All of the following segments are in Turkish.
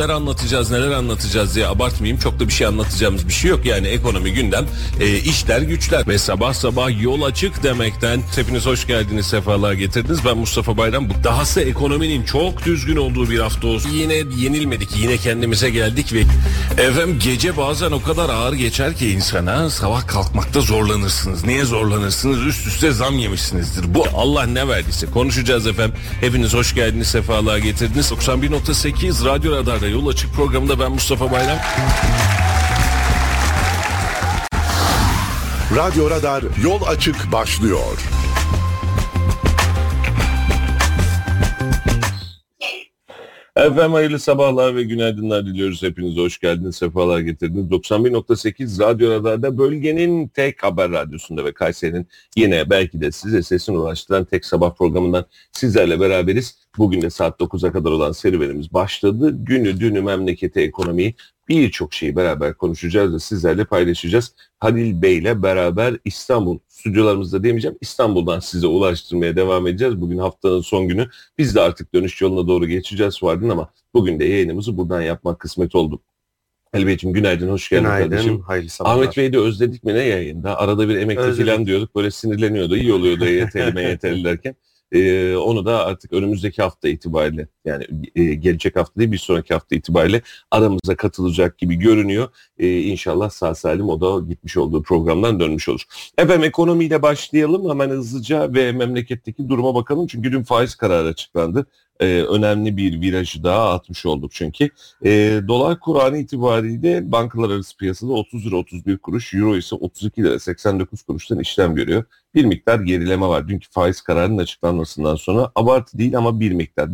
Neler anlatacağız neler anlatacağız diye abartmayayım. Çok da bir şey anlatacağımız bir şey yok. Yani ekonomi gündem e, işler güçler. Ve sabah sabah yol açık demekten hepiniz hoş geldiniz sefalar getirdiniz. Ben Mustafa Bayram. Bu dahası ekonominin çok düzgün olduğu bir hafta olsun. Yine yenilmedik yine kendimize geldik ve efendim gece bazen o kadar ağır geçer ki insana sabah kalkmakta zorlanırsınız. Niye zorlanırsınız? Üst üste zam yemişsinizdir. Bu Allah ne verdiyse. Konuşacağız efendim. Hepiniz hoş geldiniz sefalar getirdiniz. 91.8 Radyo Radar'da Yol Açık programında ben Mustafa Bayram. Radyo Radar Yol Açık başlıyor. Efendim hayırlı sabahlar ve günaydınlar diliyoruz. Hepinize hoş geldiniz, sefalar getirdiniz. 91.8 Radyo Radar'da bölgenin tek haber radyosunda ve Kayseri'nin yine belki de size sesini ulaştıran tek sabah programından sizlerle beraberiz. Bugün de saat 9'a kadar olan serüvenimiz başladı. Günü, dünü, memleketi, ekonomiyi birçok şeyi beraber konuşacağız ve sizlerle paylaşacağız. Halil Bey ile beraber İstanbul stüdyolarımızda demeyeceğim İstanbul'dan size ulaştırmaya devam edeceğiz. Bugün haftanın son günü biz de artık dönüş yoluna doğru geçeceğiz vardın ama bugün de yayınımızı buradan yapmak kısmet oldu. Ali Beyciğim günaydın, hoş geldin Günaydın, kardeşim. hayırlı sabahlar. Ahmet Bey'i de özledik mi ne yayında? Arada bir emekli Özledik. falan diyorduk böyle sinirleniyordu. iyi oluyordu EYT'li MYT'li derken. Ee, onu da artık önümüzdeki hafta itibariyle yani e, gelecek hafta değil bir sonraki hafta itibariyle aramıza katılacak gibi görünüyor. Ee, inşallah sağ salim o da gitmiş olduğu programdan dönmüş olur. Efendim ekonomiyle başlayalım hemen hızlıca ve memleketteki duruma bakalım. Çünkü dün faiz kararı açıklandı. Ee, önemli bir virajı daha atmış olduk çünkü. Ee, dolar kuru an itibariyle bankalar arası piyasada 30 lira 31 kuruş, euro ise 32 lira 89 kuruştan işlem görüyor. Bir miktar gerileme var. Dünkü faiz kararının açıklanmasından sonra abartı değil ama bir miktar.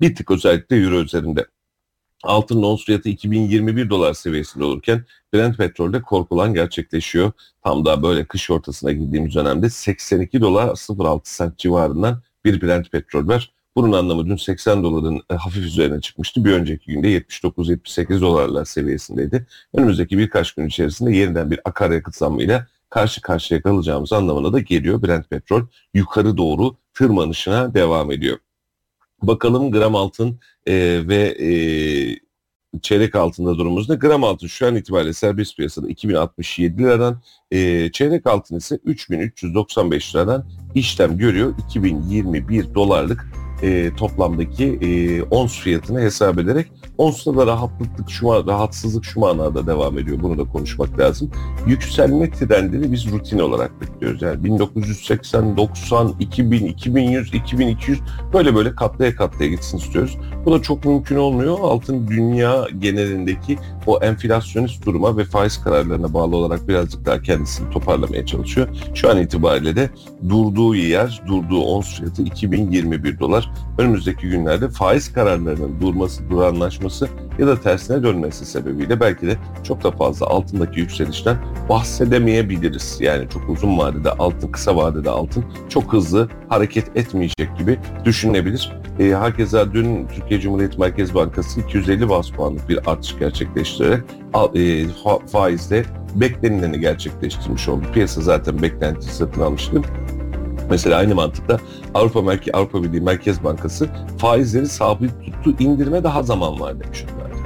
Bir tık özellikle euro üzerinde. Altın ons fiyatı 2021 dolar seviyesinde olurken Brent petrolde korkulan gerçekleşiyor. Tam da böyle kış ortasına girdiğimiz dönemde 82 dolar 06 sent civarından bir Brent petrol var. Bunun anlamı dün 80 doların e, hafif üzerine çıkmıştı. Bir önceki günde 79-78 dolarlar seviyesindeydi. Önümüzdeki birkaç gün içerisinde yeniden bir akaryakıt zammıyla karşı karşıya kalacağımız anlamına da geliyor. Brent petrol yukarı doğru tırmanışına devam ediyor. Bakalım gram altın e, ve e, çeyrek altında durumumuz ne? Gram altın şu an itibariyle serbest piyasada 2067 liradan, e, çeyrek altın ise 3395 liradan işlem görüyor. 2021 dolarlık e, toplamdaki e, ons fiyatını hesap ederek onsta da rahatlıklık şu rahatsızlık şu manada devam ediyor. Bunu da konuşmak lazım. Yükselme trendini biz rutin olarak bekliyoruz. Yani 1980, 90, 2000, 2100, 2200 böyle böyle katlaya katlaya gitsin istiyoruz. Bu da çok mümkün olmuyor. Altın dünya genelindeki o enflasyonist duruma ve faiz kararlarına bağlı olarak birazcık daha kendisini toparlamaya çalışıyor. Şu an itibariyle de durduğu yer, durduğu ons fiyatı 2021 dolar. Önümüzdeki günlerde faiz kararlarının durması, duranlaşması ya da tersine dönmesi sebebiyle belki de çok da fazla altındaki yükselişten bahsedemeyebiliriz. Yani çok uzun vadede altın, kısa vadede altın çok hızlı hareket etmeyecek gibi düşünülebilir. E, herkese dün Türkiye Cumhuriyet Merkez Bankası 250 bas puanlık bir artış gerçekleştirerek e, fa- faizde beklenileni gerçekleştirmiş oldu. Piyasa zaten beklenti satın almıştı. Mesela aynı mantıkla Avrupa Merkez Avrupa Birliği Merkez Bankası faizleri sabit tuttu, indirme daha zaman var demiş onlarda.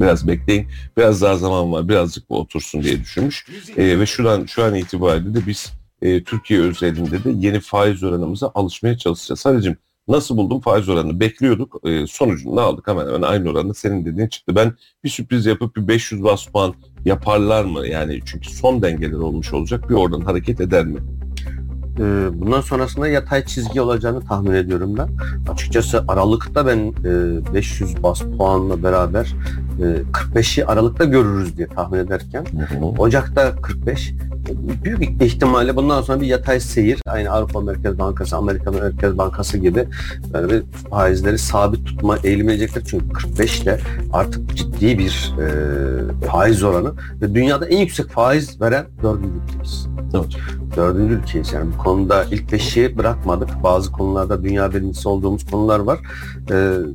Biraz bekleyin, biraz daha zaman var, birazcık bu otursun diye düşünmüş. E, ve şu an şu an itibariyle de biz e, Türkiye özelinde de yeni faiz oranımıza alışmaya çalışacağız. Sadece nasıl buldum faiz oranını bekliyorduk. E, sonucunu aldık hemen hemen aynı oranda senin dediğin çıktı. Ben bir sürpriz yapıp bir 500 bas puan yaparlar mı? Yani çünkü son dengeler olmuş olacak. Bir oradan hareket eder mi? Ee, bundan sonrasında yatay çizgi olacağını tahmin ediyorum ben. Açıkçası Aralık'ta ben e, 500 bas puanla beraber e, 45'i Aralık'ta görürüz diye tahmin ederken Ocak'ta 45 e, büyük ihtimalle bundan sonra bir yatay seyir aynı Avrupa Merkez Bankası, Amerika Merkez Bankası gibi böyle bir faizleri sabit tutma eğilimecektir. Çünkü 45 ile artık ciddi bir e, faiz oranı ve dünyada en yüksek faiz veren dördüncü ülkeyiz. Evet. Dördüncü ülkeyiz yani bu konuda ilk beşi bırakmadık. Bazı konularda dünya birincisi olduğumuz konular var. E,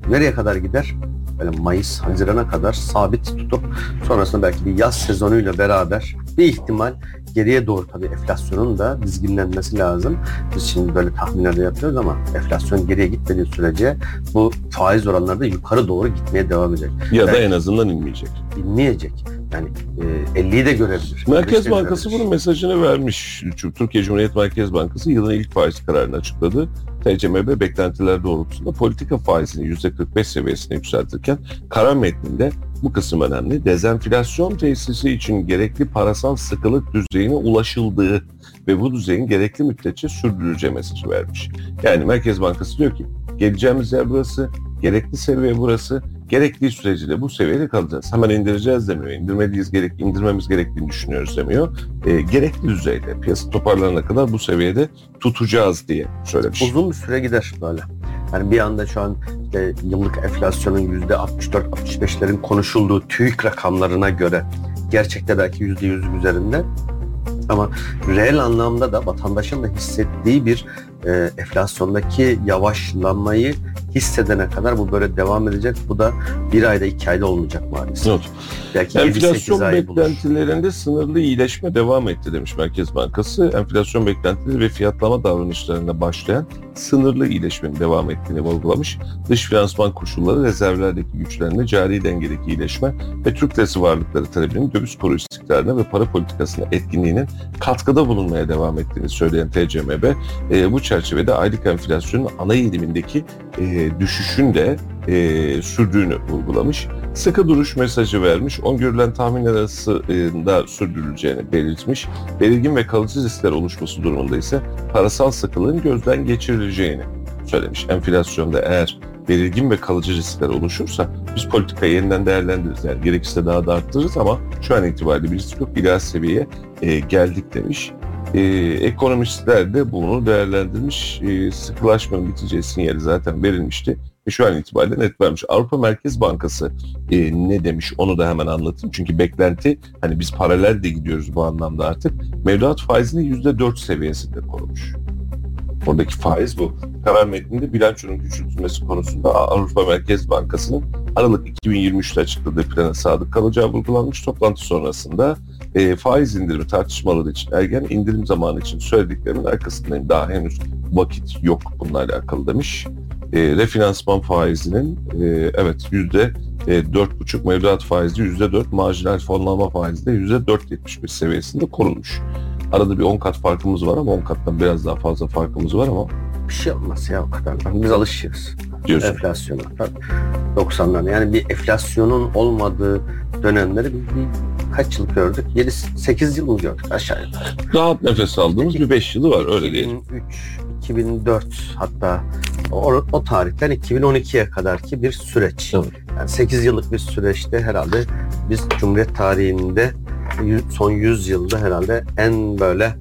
nereye kadar gider? Böyle Mayıs, Haziran'a kadar sabit tutup sonrasında belki bir yaz sezonuyla beraber Bir ihtimal geriye doğru tabii enflasyonun da dizginlenmesi lazım. Biz şimdi böyle tahminler de yapıyoruz ama enflasyon geriye gitmediği sürece bu faiz oranları da yukarı doğru gitmeye devam edecek. Ya da Evet. en azından inmeyecek. Dinleyecek. Yani e, 50'yi de görebilir. Merkez 55'i de Bankası görebilir. bunun mesajını vermiş. Türkiye Cumhuriyet Merkez Bankası yılın ilk faiz kararını açıkladı. TCMB beklentiler doğrultusunda politika faizini %45 seviyesine yükseltirken karar metninde bu kısım önemli. Dezenflasyon tesisi için gerekli parasal sıkılık düzeyine ulaşıldığı ve bu düzeyin gerekli müddetçe sürdürüleceği mesajı vermiş. Yani Merkez Bankası diyor ki geleceğimiz yer burası, gerekli seviye burası, gerektiği sürece de bu seviyede kalacağız. Hemen indireceğiz demiyor. İndirmeliyiz gerek, indirmemiz gerektiğini düşünüyoruz demiyor. E, gerekli düzeyde piyasa toparlanana kadar bu seviyede tutacağız diye söylemiş. uzun bir süre gider böyle. Yani bir anda şu an işte yıllık enflasyonun yüzde 64-65'lerin konuşulduğu TÜİK rakamlarına göre gerçekte belki yüzde yüzün üzerinde ama reel anlamda da vatandaşın da hissettiği bir e, enflasyondaki yavaşlanmayı hissedene kadar bu böyle devam edecek. Bu da bir ayda iki ayda olmayacak maalesef. Not. Belki 7-8 Enflasyon ay bulur. beklentilerinde sınırlı iyileşme devam etti demiş Merkez Bankası. Enflasyon beklentileri ve fiyatlama davranışlarında başlayan sınırlı iyileşmenin devam ettiğini vurgulamış. Dış finansman koşulları, rezervlerdeki güçlenme, cari dengedeki iyileşme ve Türk lirası varlıkları talebinin döviz kuru istikrarına ve para politikasına etkinliğinin katkıda bulunmaya devam ettiğini söyleyen TCMB, e, bu çerçevede aylık enflasyonun ana eğilimindeki e, düşüşün de e, sürdüğünü vurgulamış. Sıkı duruş mesajı vermiş. Öngörülen tahminler arasında sürdürüleceğini belirtmiş. Belirgin ve kalıcı riskler oluşması durumunda ise parasal sıkılığın gözden geçirileceğini söylemiş. Enflasyonda eğer belirgin ve kalıcı riskler oluşursa biz politikayı yeniden değerlendiririz. Yani gerekirse daha da arttırırız ama şu an itibariyle bir risk yok. İdeal seviyeye e, geldik demiş. E, ekonomistler de bunu değerlendirmiş. E, sıkılaşmanın biteceği sinyali zaten verilmişti. Ve şu an itibariyle net vermiş. Avrupa Merkez Bankası e, ne demiş onu da hemen anlatayım. Çünkü beklenti hani biz paralel de gidiyoruz bu anlamda artık. Mevduat faizini %4 seviyesinde korumuş. Oradaki faiz bu. Karar metninde bilançonun küçültülmesi konusunda Avrupa Merkez Bankası'nın Aralık 2023'te açıkladığı plana sadık kalacağı vurgulanmış. Toplantı sonrasında e, faiz indirimi tartışmaları için ergen indirim zamanı için söylediklerimin arkasındayım. Daha henüz vakit yok bununla alakalı demiş. E, refinansman faizinin e, evet yüzde e, dört buçuk mevduat faizi yüzde dört marjinal fonlama faizi de yüzde dört yetmiş bir seviyesinde korunmuş. Arada bir 10 kat farkımız var ama 10 kattan biraz daha fazla farkımız var ama Bir şey olmaz ya o kadar. Biz alışıyoruz. diyorsun. enflasyona. Tabii. 90'lar yani bir enflasyonun olmadığı dönemleri biz bir kaç yıl gördük? 7 8 yıl mı gördük aşağı yukarı? Rahat nefes aldığımız bir 5 yılı var öyle diyelim. 2003, 2004 hatta o, o tarihten 2012'ye kadarki bir süreç. Evet. Yani 8 yıllık bir süreçte herhalde biz Cumhuriyet tarihinde son 100 yılda herhalde en böyle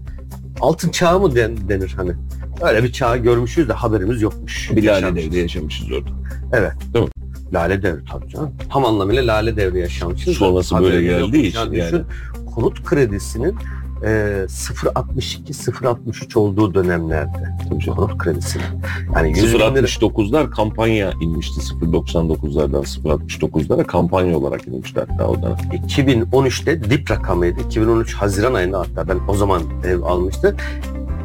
altın çağı mı den- denir hani? Öyle bir çağı görmüşüz de haberimiz yokmuş. Bir lale devri yaşamışız orada. Lale devri tabii canım. Tam anlamıyla lale devri yaşamışız. Sonrası böyle geldiği için Yani yani. düşün, konut kredisinin e, 0.62 0.63 olduğu dönemlerde konut kredisinin. Yani 100 bin lira 0.69'lar kampanya inmişti 0.99'lardan 0.69'lara kampanya olarak inmişti hatta o dönem. 2013'te dip rakamıydı. 2013 Haziran ayında hatta ben o zaman ev almıştı.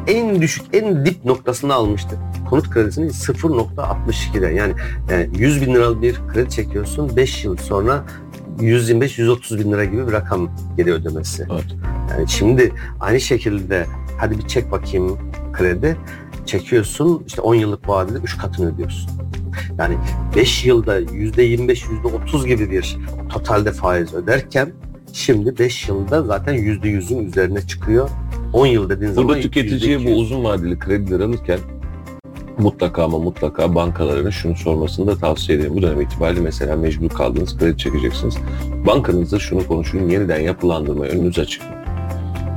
En düşük, en dip noktasını almıştı. Konut kredisini 0.62'den yani, yani 100 bin liralık bir kredi çekiyorsun 5 yıl sonra 125-130 bin lira gibi bir rakam geri ödemesi. Evet. Yani şimdi aynı şekilde hadi bir çek bakayım kredi çekiyorsun işte 10 yıllık vadede 3 katını ödüyorsun. Yani 5 yılda %25, %30 gibi bir totalde faiz öderken şimdi 5 yılda zaten %100'ün üzerine çıkıyor. 10 yıl dediğin zaman Burada tüketiciye bu %200. uzun vadeli krediler alırken mutlaka ama mutlaka bankalarına şunu sormasını da tavsiye ederim. Bu dönem itibariyle mesela mecbur kaldınız kredi çekeceksiniz. Bankanızda şunu konuşun yeniden yapılandırma önünüz açık mı?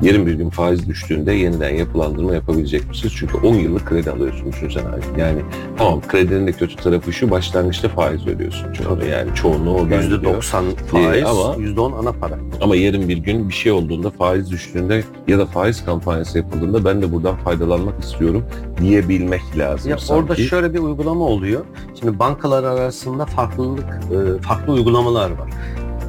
Yarın bir gün faiz düştüğünde yeniden yapılandırma yapabilecek misiniz? Çünkü 10 yıllık kredi alıyorsun düşünsen abi. Yani tamam kredinin de kötü tarafı şu başlangıçta faiz ödüyorsun. Çünkü yani çoğunluğu gidiyor. %90 faiz, ama- %10 ana para. Ama yarın bir gün bir şey olduğunda, faiz düştüğünde ya da faiz kampanyası yapıldığında ben de buradan faydalanmak istiyorum diyebilmek lazım Ya sanki. orada şöyle bir uygulama oluyor. Şimdi bankalar arasında farklılık, e, farklı uygulamalar var.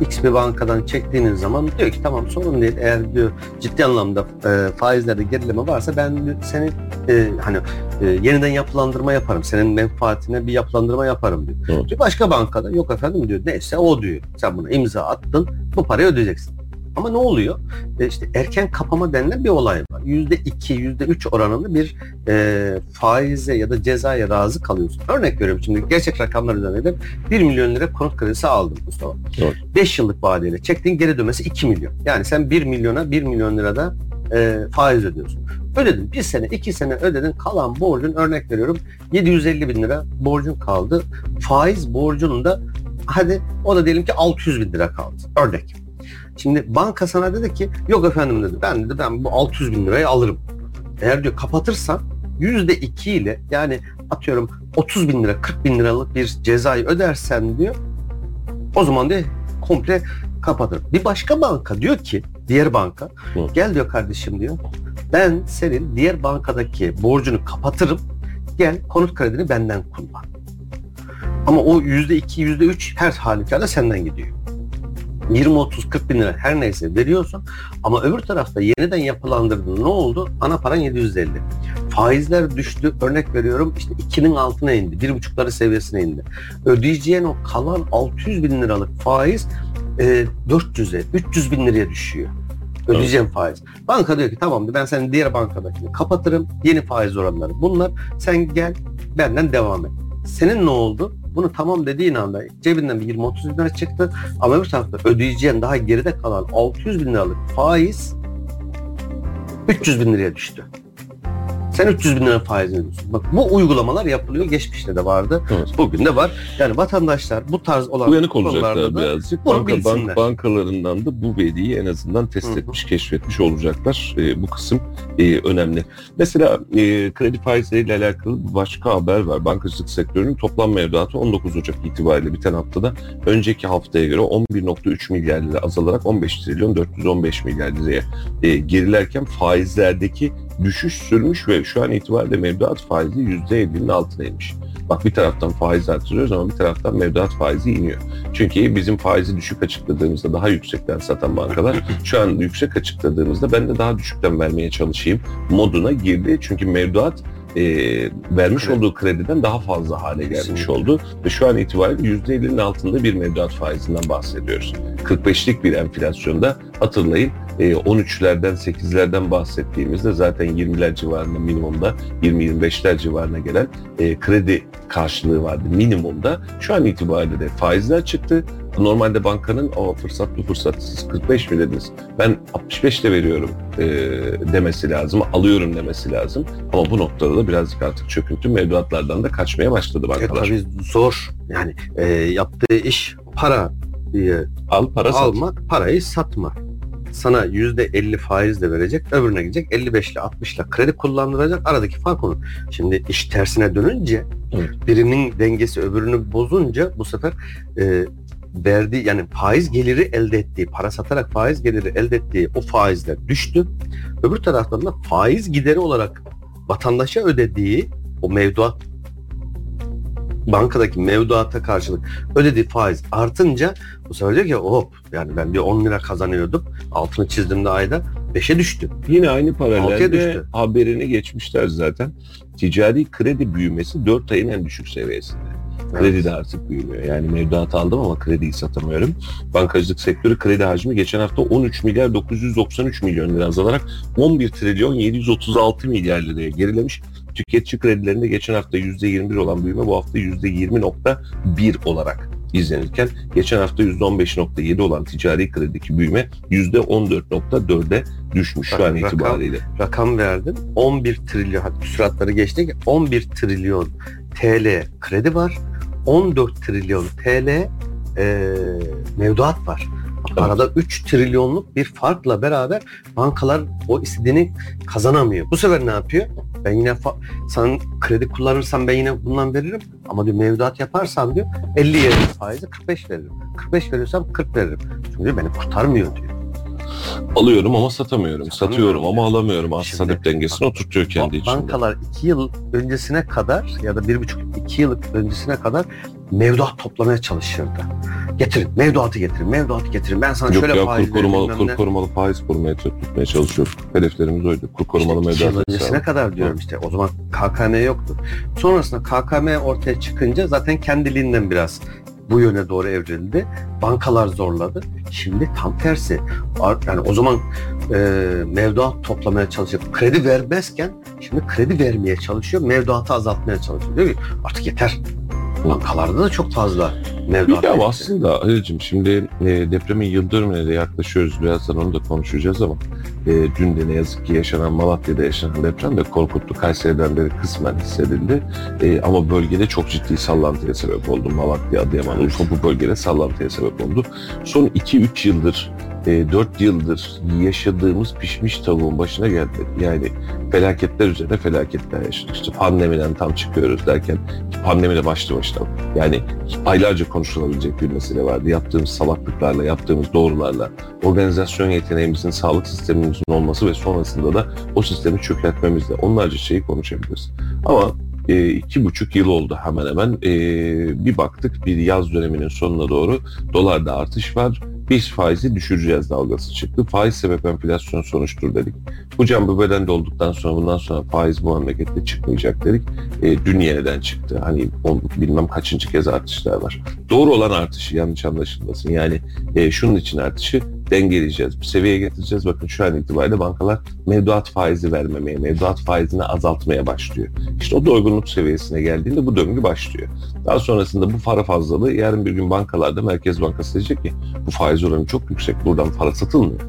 X bir bankadan çektiğiniz zaman diyor ki tamam sorun değil. Eğer diyor ciddi anlamda e, faizlerde gerileme varsa ben seni e, hani e, yeniden yapılandırma yaparım. Senin menfaatine bir yapılandırma yaparım diyor. Evet. Bir başka bankada yok efendim diyor. Neyse o diyor. Sen buna imza attın. Bu parayı ödeyeceksin. Ama ne oluyor? E, işte erken kapama denilen bir olay var. Yüzde iki, yüzde üç oranında bir e, faize ya da cezaya razı kalıyorsun. Örnek veriyorum şimdi gerçek rakamlar üzerinden de 1 milyon lira konut kredisi aldın Mustafa. Evet. 5 yıllık vadeyle çektiğin geri dönmesi 2 milyon. Yani sen 1 milyona 1 milyon lirada e, faiz ödüyorsun. Ödedin. Bir sene, iki sene ödedin. Kalan borcun örnek veriyorum 750 bin lira borcun kaldı. Faiz borcunun da hadi o da diyelim ki 600 bin lira kaldı. Örnek. Şimdi banka sana dedi ki yok efendim dedi ben dedi ben bu 600 bin lirayı alırım. Eğer diyor kapatırsan yüzde iki ile yani atıyorum 30 bin lira 40 bin liralık bir cezayı ödersen diyor o zaman diyor komple kapatır. Bir başka banka diyor ki diğer banka Hı. gel diyor kardeşim diyor ben senin diğer bankadaki borcunu kapatırım gel konut kredini benden kullan. Ama o yüzde iki yüzde üç her halükarda senden gidiyor. 20, 30, 40 bin lira her neyse veriyorsun. Ama öbür tarafta yeniden yapılandırdın. Ne oldu? Ana paran 750. Faizler düştü. Örnek veriyorum işte 2'nin altına indi. 1,5'ları seviyesine indi. Ödeyeceğin o kalan 600 bin liralık faiz e, 400'e, 300 bin liraya düşüyor. Ödeyeceğim faiz. Banka diyor ki tamam ben senin diğer bankadakini kapatırım. Yeni faiz oranları bunlar. Sen gel benden devam et. Senin ne oldu? Bunu tamam dediğin anda cebinden bir 20-30 bin lira çıktı. Ama öbür tarafta ödeyeceğin daha geride kalan 600 bin liralık faiz 300 bin liraya düştü. Sen 300 bin lira faizini ödüyorsun. Bak bu uygulamalar yapılıyor. Geçmişte de vardı. Evet. Bugün de var. Yani vatandaşlar bu tarz olan Uyanık olacaklar birazcık. bunu Banka, bilsinler. bank, bankalarından da bu veriyi en azından test Hı hı. etmiş, keşfetmiş olacaklar. E, bu kısım e, önemli. Mesela e, kredi faizleriyle alakalı başka haber var. Bankacılık sektörünün toplam mevduatı 19 Ocak itibariyle biten haftada önceki haftaya göre 11.3 milyar lira azalarak 15 trilyon 415 milyar liraya e, gerilerken faizlerdeki düşüş sürmüş ve şu an itibariyle mevduat faizi %50'nin altına inmiş. Bak bir taraftan faiz artırıyoruz ama bir taraftan mevduat faizi iniyor. Çünkü bizim faizi düşük açıkladığımızda daha yüksekten satan bankalar şu an yüksek açıkladığımızda ben de daha düşükten vermeye çalışayım moduna girdi. Çünkü mevduat e, vermiş olduğu krediden daha fazla hale gelmiş Kesinlikle. oldu. Ve şu an itibariyle %50'nin altında bir mevduat faizinden bahsediyoruz. 45'lik bir enflasyonda hatırlayın e, 13'lerden 8'lerden bahsettiğimizde zaten 20'ler civarında minimumda 20-25'ler civarına gelen e, kredi karşılığı vardı minimumda. Şu an itibariyle de faizler çıktı. Normalde bankanın o fırsatlı fırsat siz 45 mi dediniz? Ben 65 de veriyorum e, demesi lazım. Alıyorum demesi lazım. Ama bu noktada da birazcık artık çöküntü mevduatlardan da kaçmaya başladı E, bankalar. tabii zor. Yani e, yaptığı iş para diye Al para sat. almak, parayı satmak. Sana yüzde 50 faiz de verecek, öbürüne gidecek 55 ile 60 ile kredi kullandıracak. Aradaki fark onu. Şimdi iş tersine dönünce Evet. birinin dengesi öbürünü bozunca bu sefer e, verdiği yani faiz geliri elde ettiği, para satarak faiz geliri elde ettiği o faizler düştü. Öbür taraftan da faiz gideri olarak vatandaşa ödediği o mevduat bankadaki mevduata karşılık ödediği faiz artınca bu sefer diyor ki hop yani ben bir 10 lira kazanıyordum altını çizdiğimde ayda 5'e düştü. Yine aynı paralelde düştü. haberini geçmişler zaten. Ticari kredi büyümesi 4 ayın en düşük seviyesinde. Kredi de artık büyümüyor. Yani mevduat aldım ama krediyi satamıyorum. Bankacılık sektörü kredi hacmi geçen hafta 13 milyar 993 milyon lira azalarak 11 trilyon 736 milyar liraya gerilemiş. Tüketici kredilerinde geçen hafta %21 olan büyüme bu hafta %20.1 olarak izlenirken geçen hafta %15.7 olan ticari kredideki büyüme %14.4'e düşmüş şu Bak, an rakam- itibariyle. Rakam verdim 11 trilyon hadi süratleri geçtik 11 trilyon TL kredi var 14 trilyon TL e, mevduat var. Evet. Arada 3 trilyonluk bir farkla beraber bankalar o istediğini kazanamıyor. Bu sefer ne yapıyor? Ben yine sen kredi kullanırsan ben yine bundan veririm ama diyor mevduat yaparsan diyor 50 yerine faizi 45 veririm. 45 veriyorsam 40 veririm. Çünkü beni kurtarmıyor diyor. Alıyorum ama satamıyorum. Satıyorum ama alamıyorum. Şimdi talep dengesini oturtuyor kendi içinde. Bankalar 2 yıl öncesine kadar ya da 1,5-2 yıl öncesine kadar mevduat toplamaya çalışırdı. Getirin, mevduatı getirin, mevduatı getirin. Ben sana Yok şöyle ya faiz kur korumalı, kur korumalı faiz korumaya tutmaya çalışıyoruz. Hedeflerimiz oydu. Kur korumalı İşte mevduat öncesine kadar diyorum işte. O zaman KKM yoktu. Sonrasında KKM ortaya çıkınca zaten kendiliğinden biraz bu yöne doğru evrildi. Bankalar zorladı. Şimdi tam tersi. Yani o zaman e, mevduat toplamaya çalışıp kredi vermezken şimdi kredi vermeye çalışıyor. Mevduatı azaltmaya çalışıyor. Diyor ki artık yeter. Bankalarda da çok fazla mevduat. Ya verildi. aslında Halil'cim şimdi e, depremin yıl dönümüne de yaklaşıyoruz. Birazdan onu da konuşacağız ama e, dün de ne yazık ki yaşanan Malatya'da yaşanan deprem de korkuttu. Kayseri'den beri kısmen hissedildi. E, ama bölgede çok ciddi sallantıya sebep oldu. Malatya, Adıyaman, Urfa bu bölgede sallantıya sebep oldu. Son 2-3 yıldır, e, 4 yıldır yaşadığımız pişmiş tavuğun başına geldi. Yani felaketler üzerine felaketler yaşadık. İşte pandemiden tam çıkıyoruz derken ki pandemi de başlı başına yani aylarca konuşulabilecek bir mesele vardı. Yaptığımız salaklıklarla, yaptığımız doğrularla, organizasyon yeteneğimizin, sağlık sistemimizin olması ve sonrasında da o sistemi çökertmemizle onlarca şeyi konuşabiliriz. Ama e, iki buçuk yıl oldu hemen hemen. E, bir baktık bir yaz döneminin sonuna doğru dolarda artış var. Biz faizi düşüreceğiz dalgası çıktı. Faiz sebep enflasyon sonuçtur dedik. Bu cam bu bedende olduktan sonra bundan sonra faiz bu memlekette çıkmayacak dedik. E, dün yeniden çıktı. Hani on, bilmem kaçıncı kez artışlar var. Doğru olan artışı yanlış anlaşılmasın. Yani e, şunun için artışı dengeleyeceğiz. Bir seviyeye getireceğiz. Bakın şu an itibariyle bankalar mevduat faizi vermemeye, mevduat faizini azaltmaya başlıyor. İşte o doygunluk seviyesine geldiğinde bu döngü başlıyor. Daha sonrasında bu para fazlalığı yarın bir gün bankalarda Merkez Bankası diyecek ki bu faiz oranı çok yüksek. Buradan para satılmıyor.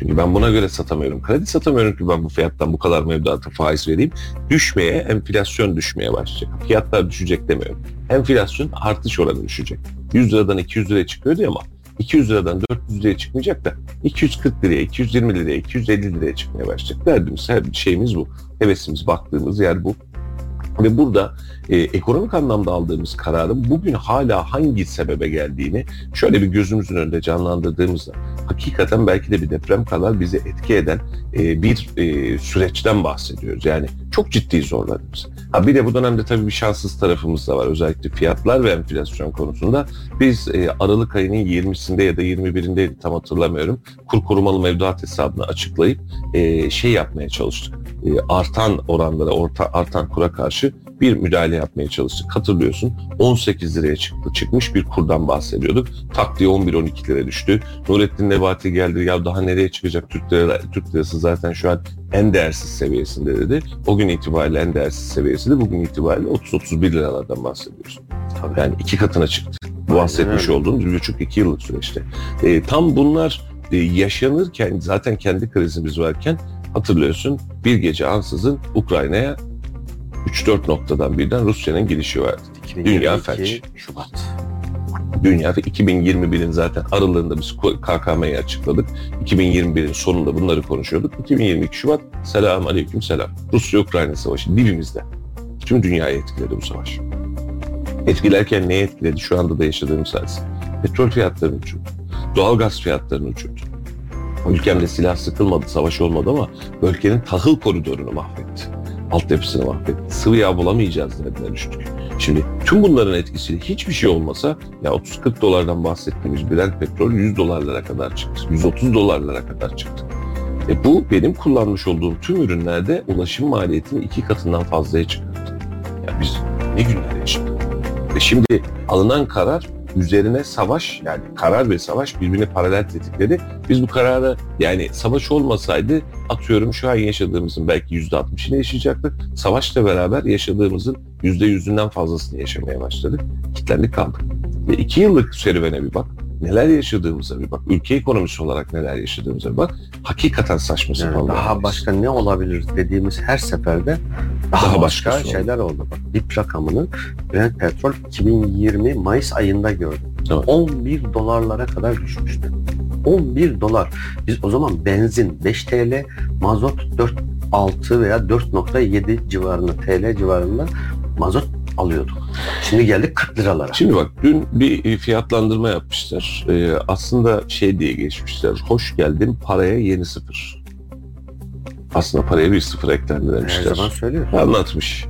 Çünkü ben buna göre satamıyorum. Kredi satamıyorum ki ben bu fiyattan bu kadar mevduata faiz vereyim. Düşmeye, enflasyon düşmeye başlayacak. Fiyatlar düşecek demiyorum. Enflasyon artış oranı düşecek. 100 liradan 200 liraya çıkıyordu ama 200 liradan 400 liraya çıkmayacak da 240 liraya, 220 liraya, 250 liraya çıkmaya başlayacak. Derdimiz, her şeyimiz bu. Hevesimiz, baktığımız yer bu. Ve burada e, ekonomik anlamda aldığımız kararın bugün hala hangi sebebe geldiğini şöyle bir gözümüzün önünde canlandırdığımızda hakikaten belki de bir deprem kadar bizi etki eden e, bir e, süreçten bahsediyoruz. Yani çok ciddi zorladığımız. Ha bir de bu dönemde tabii bir şanssız tarafımız da var. Özellikle fiyatlar ve enflasyon konusunda biz e, Aralık ayının 20'sinde ya da 21'indeydi tam hatırlamıyorum. Kur korumalı mevduat hesabını açıklayıp e, şey yapmaya çalıştık. E, artan oranlara, orta, artan kura karşı bir müdahale yapmaya çalıştık. Hatırlıyorsun 18 liraya çıktı, çıkmış bir kurdan bahsediyorduk. Tak diye 11-12 lira düştü. Nurettin Nebati geldi ya daha nereye çıkacak Türk, lira, Türk lirası zaten şu an en değersiz seviyesinde dedi. O gün itibariyle en değersiz seviyesinde bugün itibariyle 30-31 liralardan bahsediyoruz. Tabii. Yani iki katına çıktı. Bu bahsetmiş öyle. olduğumuz bir buçuk iki yıllık süreçte. E, tam bunlar e, yaşanırken zaten kendi krizimiz varken hatırlıyorsun bir gece ansızın Ukrayna'ya 3-4 noktadan birden Rusya'nın girişi vardı. Dünya 2022 felç. Şubat. Dünya ve 2021'in zaten aralığında biz KKM'yi açıkladık. 2021'in sonunda bunları konuşuyorduk. 2022 Şubat selam aleyküm selam. Rusya-Ukrayna savaşı dibimizde. Tüm dünyayı etkiledi bu savaş. Etkilerken neyi etkiledi? Şu anda da yaşadığımız hadise. Petrol fiyatlarını uçurdu. Doğalgaz fiyatlarını uçurdu. Ülkemde silah sıkılmadı, savaş olmadı ama bölgenin tahıl koridorunu mahvetti. Altyapısını mahvetti. Sıvı yağ bulamayacağız derdine düştük. Şimdi tüm bunların etkisiyle hiçbir şey olmasa ya 30-40 dolardan bahsettiğimiz Brent petrol 100 dolarlara kadar çıktı. 130 dolarlara kadar çıktı. E bu benim kullanmış olduğum tüm ürünlerde ulaşım maliyetini iki katından fazlaya çıkarttı. Ya biz ne günler yaşadık. Ve şimdi alınan karar üzerine savaş yani karar ve savaş birbirini paralel tetikledi. Biz bu kararı yani savaş olmasaydı atıyorum şu an yaşadığımızın belki yüzde altmışını yaşayacaktık. Savaşla beraber yaşadığımızın yüzde yüzünden fazlasını yaşamaya başladık. Kitlendik kaldık. Ve iki yıllık serüvene bir bak. Neler yaşadığımıza bir bak. Ülke ekonomisi olarak neler yaşadığımıza bir bak. Hakikaten saçma Yani sapan. daha yerdeyiz. başka ne olabilir dediğimiz her seferde daha, Daha başka şeyler oldu. Bak BIP rakamını Brent petrol 2020 Mayıs ayında gördüm. Evet. 11 dolarlara kadar düşmüştü. 11 dolar. Biz o zaman benzin 5 TL, mazot 4 6 veya 4.7 civarında TL civarında mazot alıyorduk. Şimdi geldik 40 liralara. Şimdi bak dün bir e, fiyatlandırma yapmışlar. Ee, aslında şey diye geçmişler. Hoş geldin paraya yeni sıfır. Aslında paraya bir sıfır eklendi Her demişler. zaman söylüyoruz. Anlatmış.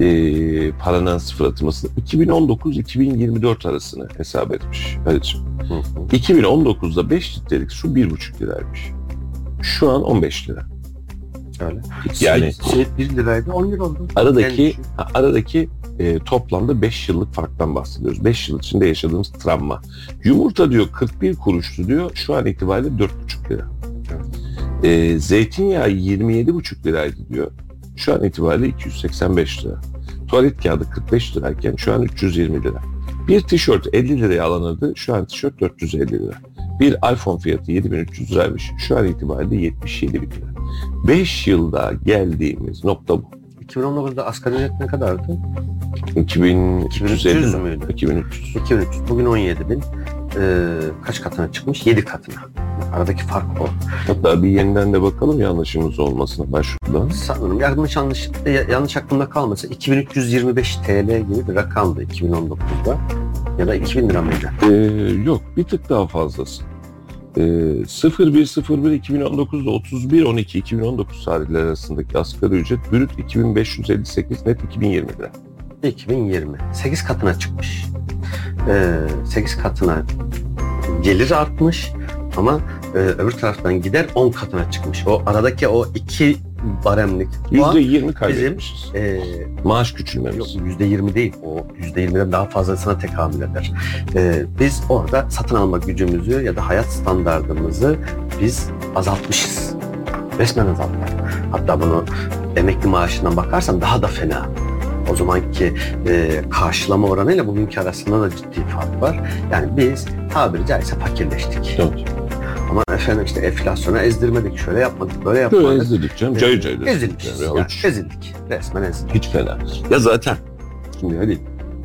e, paranın sıfır atılmasını 2019-2024 arasını hesap etmiş Halicim. Hı hı. 2019'da 5 litrelik su 1,5 liraymış. Şu an 15 lira. Öyle. Yani Simit, simit 1 liraydı 10 lira oldu. aradaki aradaki e, toplamda 5 yıllık farktan bahsediyoruz. 5 yıl içinde yaşadığımız travma. Yumurta diyor 41 kuruştu diyor. Şu an itibariyle 4,5 lira. E, zeytinyağı 27,5 liraydı diyor. Şu an itibariyle 285 lira. Tuvalet kağıdı 45 lirayken şu an 320 lira. Bir tişört 50 liraya alınırdı. Şu an tişört 450 lira. Bir iPhone fiyatı 7300 liraymış. Şu an itibariyle 77 bin lira. 5 yılda geldiğimiz nokta bu. 2019'da asgari ücret ne kadardı? 2350 2300 mi? müydü? 2300. 2300. Bugün 17 bin. Ee, kaç katına çıkmış? 7 katına. Aradaki fark o. Hatta bir yeniden de bakalım yanlışımız olmasına başvurdan. Sanırım yanlış yanlış ya- yanlış aklımda kalmasa 2325 TL gibi bir rakamdı 2019'da. Ya da 2000 lira mıydı? Ee, yok bir tık daha fazlası. Ee, 0101 2019'da 31 12 2019 tarihleri arasındaki asgari ücret brüt 2558 net 2020 lira. 2020. 8 katına çıkmış. Ee, 8 katına gelir artmış ama e, öbür taraftan gider 10 katına çıkmış. O aradaki o iki baremlik puan %20 kaybetmişiz. e, Maaş Yok küçülmemiz. yüzde yirmi değil. O yüzde yirmiden daha fazlasına tekamül eder. Ee, biz orada satın alma gücümüzü ya da hayat standartımızı biz azaltmışız. Resmen azalttık. Hatta bunu emekli maaşından bakarsan daha da fena. O zamanki e, karşılama oranıyla bugünkü arasında da ciddi fark var. Yani biz tabiri caizse fakirleştik. Evet. Efendim işte enflasyona ezdirmedik, şöyle yapmadık, böyle yapmadık. Böyle ezildik canım. Cayır cayır ezildik. Ezildik. Yani Yani ezildik. Resmen ezildik. hiç fena. Ya zaten şimdi hadi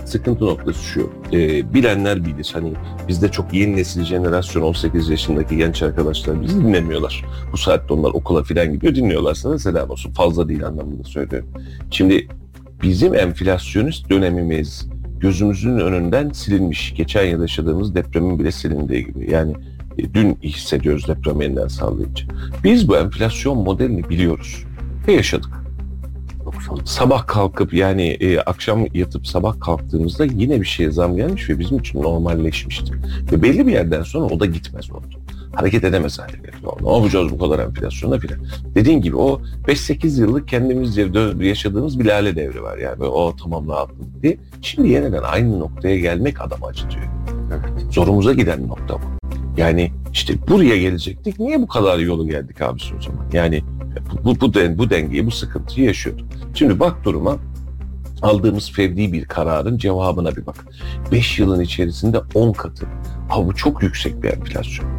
sıkıntı noktası şu. Ee, bilenler bilir. Hani bizde çok yeni nesil jenerasyon 18 yaşındaki genç arkadaşlar bizi dinlemiyorlar. Bu saatte onlar okula filan gidiyor. Dinliyorlarsa da selam olsun. Fazla değil anlamında söylüyorum. Şimdi bizim enflasyonist dönemimiz gözümüzün önünden silinmiş. Geçen yıl yaşadığımız depremin bile silindiği gibi. Yani e, dün hissediyoruz depremi yeniden sağlayınca. Biz bu enflasyon modelini biliyoruz ve yaşadık. 90. Sabah kalkıp yani e, akşam yatıp sabah kalktığımızda yine bir şeye zam gelmiş ve bizim için normalleşmişti. Ve belli bir yerden sonra o da gitmez oldu. Hareket edemez hale geldi. Ne yapacağız bu kadar enflasyona filan. Dediğin gibi o 5-8 yıllık kendimizce yaşadığımız bir lale devri var yani. O tamam rahatladık diye. Şimdi yeniden aynı noktaya gelmek adamı acıtıyor. Evet. Zorumuza giden nokta bu. Yani işte buraya gelecektik. Niye bu kadar yolu geldik abisi o zaman? Yani bu, bu, den, bu dengeyi, bu sıkıntıyı yaşıyorduk. Şimdi bak duruma aldığımız fevri bir kararın cevabına bir bak. 5 yılın içerisinde 10 katı. Abi bu çok yüksek bir enflasyon.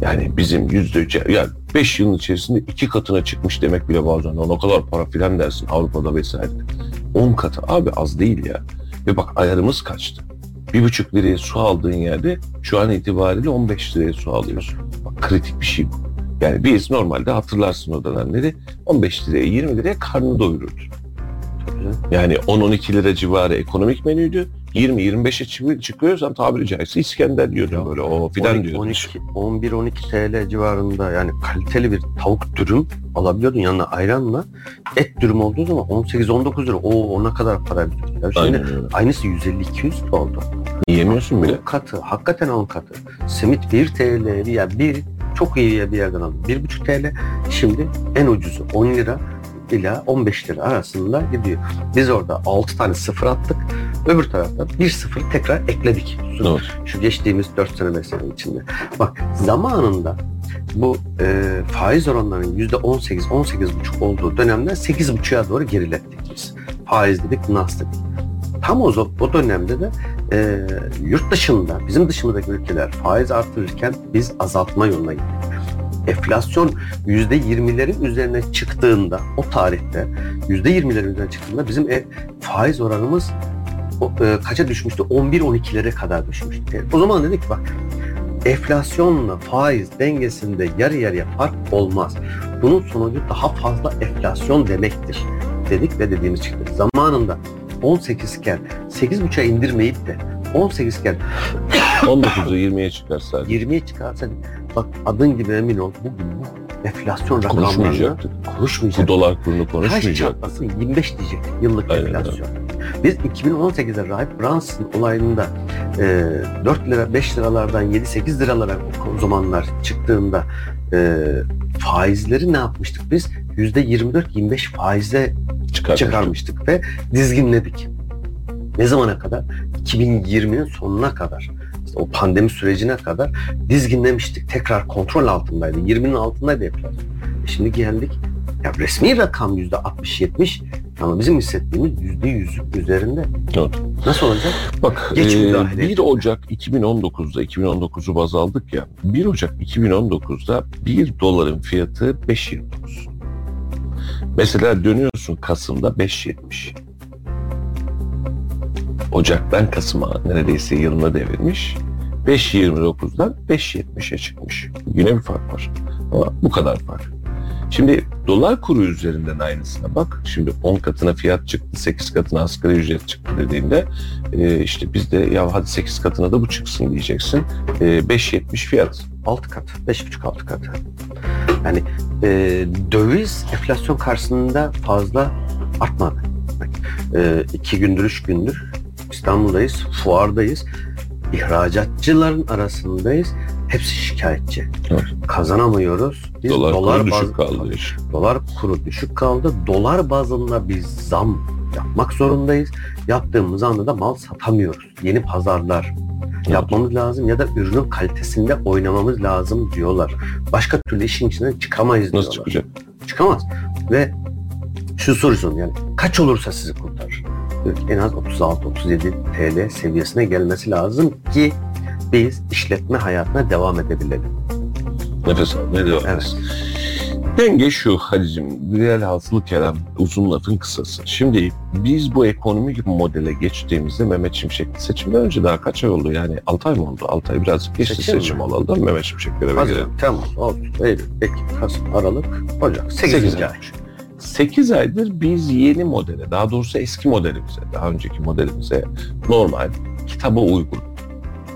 Yani bizim yüzde yani 5 yılın içerisinde iki katına çıkmış demek bile bazen "Lan o kadar para filan dersin Avrupa'da vesaire. 10 katı abi az değil ya. Ve bak ayarımız kaçtı. Bir buçuk liraya su aldığın yerde şu an itibariyle 15 liraya su alıyorsun. Bak kritik bir şey bu. Yani biz normalde hatırlarsın o dönemleri 15 liraya 20 liraya karnını güzel. Yani 10-12 lira civarı ekonomik menüydü. 20-25'e çıkıyor, çıkıyorsan tabiri caizse İskender diyordum böyle o filan 12, diyordum. 12, 11-12 TL civarında yani kaliteli bir tavuk dürüm alabiliyordun yanına ayranla. Et dürüm olduğu zaman 18-19 lira. Oo o ne kadar para. Ya şimdi Aynen aynısı 150-200 lira oldu. Yiyemiyorsun bile. 10 katı. Hakikaten 10 katı. Simit 1 TL ya bir çok iyi bir yerden aldım. 1,5 TL şimdi en ucuzu 10 lira ila 15 lira arasında gidiyor. Biz orada 6 tane sıfır attık. Öbür taraftan bir sıfır tekrar ekledik. Evet. Şu geçtiğimiz 4 sene 5 sene içinde. Bak zamanında bu e, faiz oranlarının %18, 18,5 olduğu dönemden 8,5'a doğru gerilettik biz. Faiz dedik, nas dedik. Tam o, o dönemde de e, yurt dışında, bizim dışımızdaki ülkeler faiz artırırken biz azaltma yoluna gittik. Enflasyon %20'lerin üzerine çıktığında, o tarihte %20'lerin üzerine çıktığında bizim e, faiz oranımız o, e, kaça düşmüştü? 11-12'lere kadar düşmüştü. E, o zaman dedik ki bak enflasyonla faiz dengesinde yarı yarıya fark olmaz. Bunun sonucu daha fazla enflasyon demektir dedik ve dediğimiz çıktı. Zamanında 18 iken 8,5'a indirmeyip de 18 iken 19'u 20'ye çıkarsa 20'ye çıkarsa bak adın gibi emin ol bugün bu enflasyon rakamlarını Konuşmayacaktık. konuşmayacaktık. Bu dolar kurunu konuşmayacaktık. çatlasın 25 diyecek yıllık Aynen enflasyon. Biz 2018'de Rahip Brunson olayında e, 4 lira 5 liralardan 7-8 liralara o zamanlar çıktığında e, faizleri ne yapmıştık biz? %24-25 faize Çıkar. çıkarmıştık ve dizginledik. Ne zamana kadar? 2020'nin sonuna kadar. İşte o pandemi sürecine kadar dizginlemiştik. Tekrar kontrol altındaydı. 20'nin altındaydı enflasyon. E şimdi geldik. Ya resmi rakam %60-70 ama bizim hissettiğimiz %100'ün üzerinde. Evet. Nasıl olacak? Bak Geç e, müdahale 1 ettim. Ocak 2019'da 2019'u baz aldık ya 1 Ocak 2019'da 1 doların fiyatı 5.29. Mesela dönüyorsun Kasım'da 5.70. Ocak'tan Kasım'a neredeyse yılına devirmiş. 5.29'dan 5.70'e çıkmış. Yine bir fark var. Ama bu kadar fark. Şimdi dolar kuru üzerinden aynısına bak. Şimdi 10 katına fiyat çıktı, 8 katına asgari ücret çıktı dediğinde e, işte biz de ya hadi 8 katına da bu çıksın diyeceksin. E, 5.70 fiyat. 6 kat, 5,5-6 kat. Yani e, döviz enflasyon karşısında fazla artmadı. E, gündür, üç gündür İstanbul'dayız, fuardayız. İhracatçıların arasındayız. Hepsi şikayetçi. Evet. Kazanamıyoruz. Biz dolar, kuru baz- düşük kaldı. Dolar kuru düşük kaldı. Dolar bazında biz zam yapmak zorundayız. Yaptığımız anda da mal satamıyoruz. Yeni pazarlar yapmamız lazım ya da ürünün kalitesinde oynamamız lazım diyorlar. Başka türlü işin içinden çıkamayız Nasıl diyorlar. çıkacak? Çıkamaz. Ve şu sorusun yani kaç olursa sizi kurtarır? En az 36-37 TL seviyesine gelmesi lazım ki biz işletme hayatına devam edebilelim. Nefes al. Ne devam Evet. Denge şu Halicim, real hasılı kelam, uzun lafın kısası. Şimdi biz bu ekonomik modele geçtiğimizde Mehmet Şimşek seçimden önce daha kaç ay oldu? Yani 6 ay mı oldu? 6 ay biraz geçti Seçim seçim, olalı da Mehmet Şimşek göreve girelim. Temmuz, Ağustos, Eylül, Ekim, Kasım, Aralık, Ocak. 8. Sekiz ay. ay. 8 aydır biz yeni modele, daha doğrusu eski modelimize, daha önceki modelimize normal, kitaba uygun,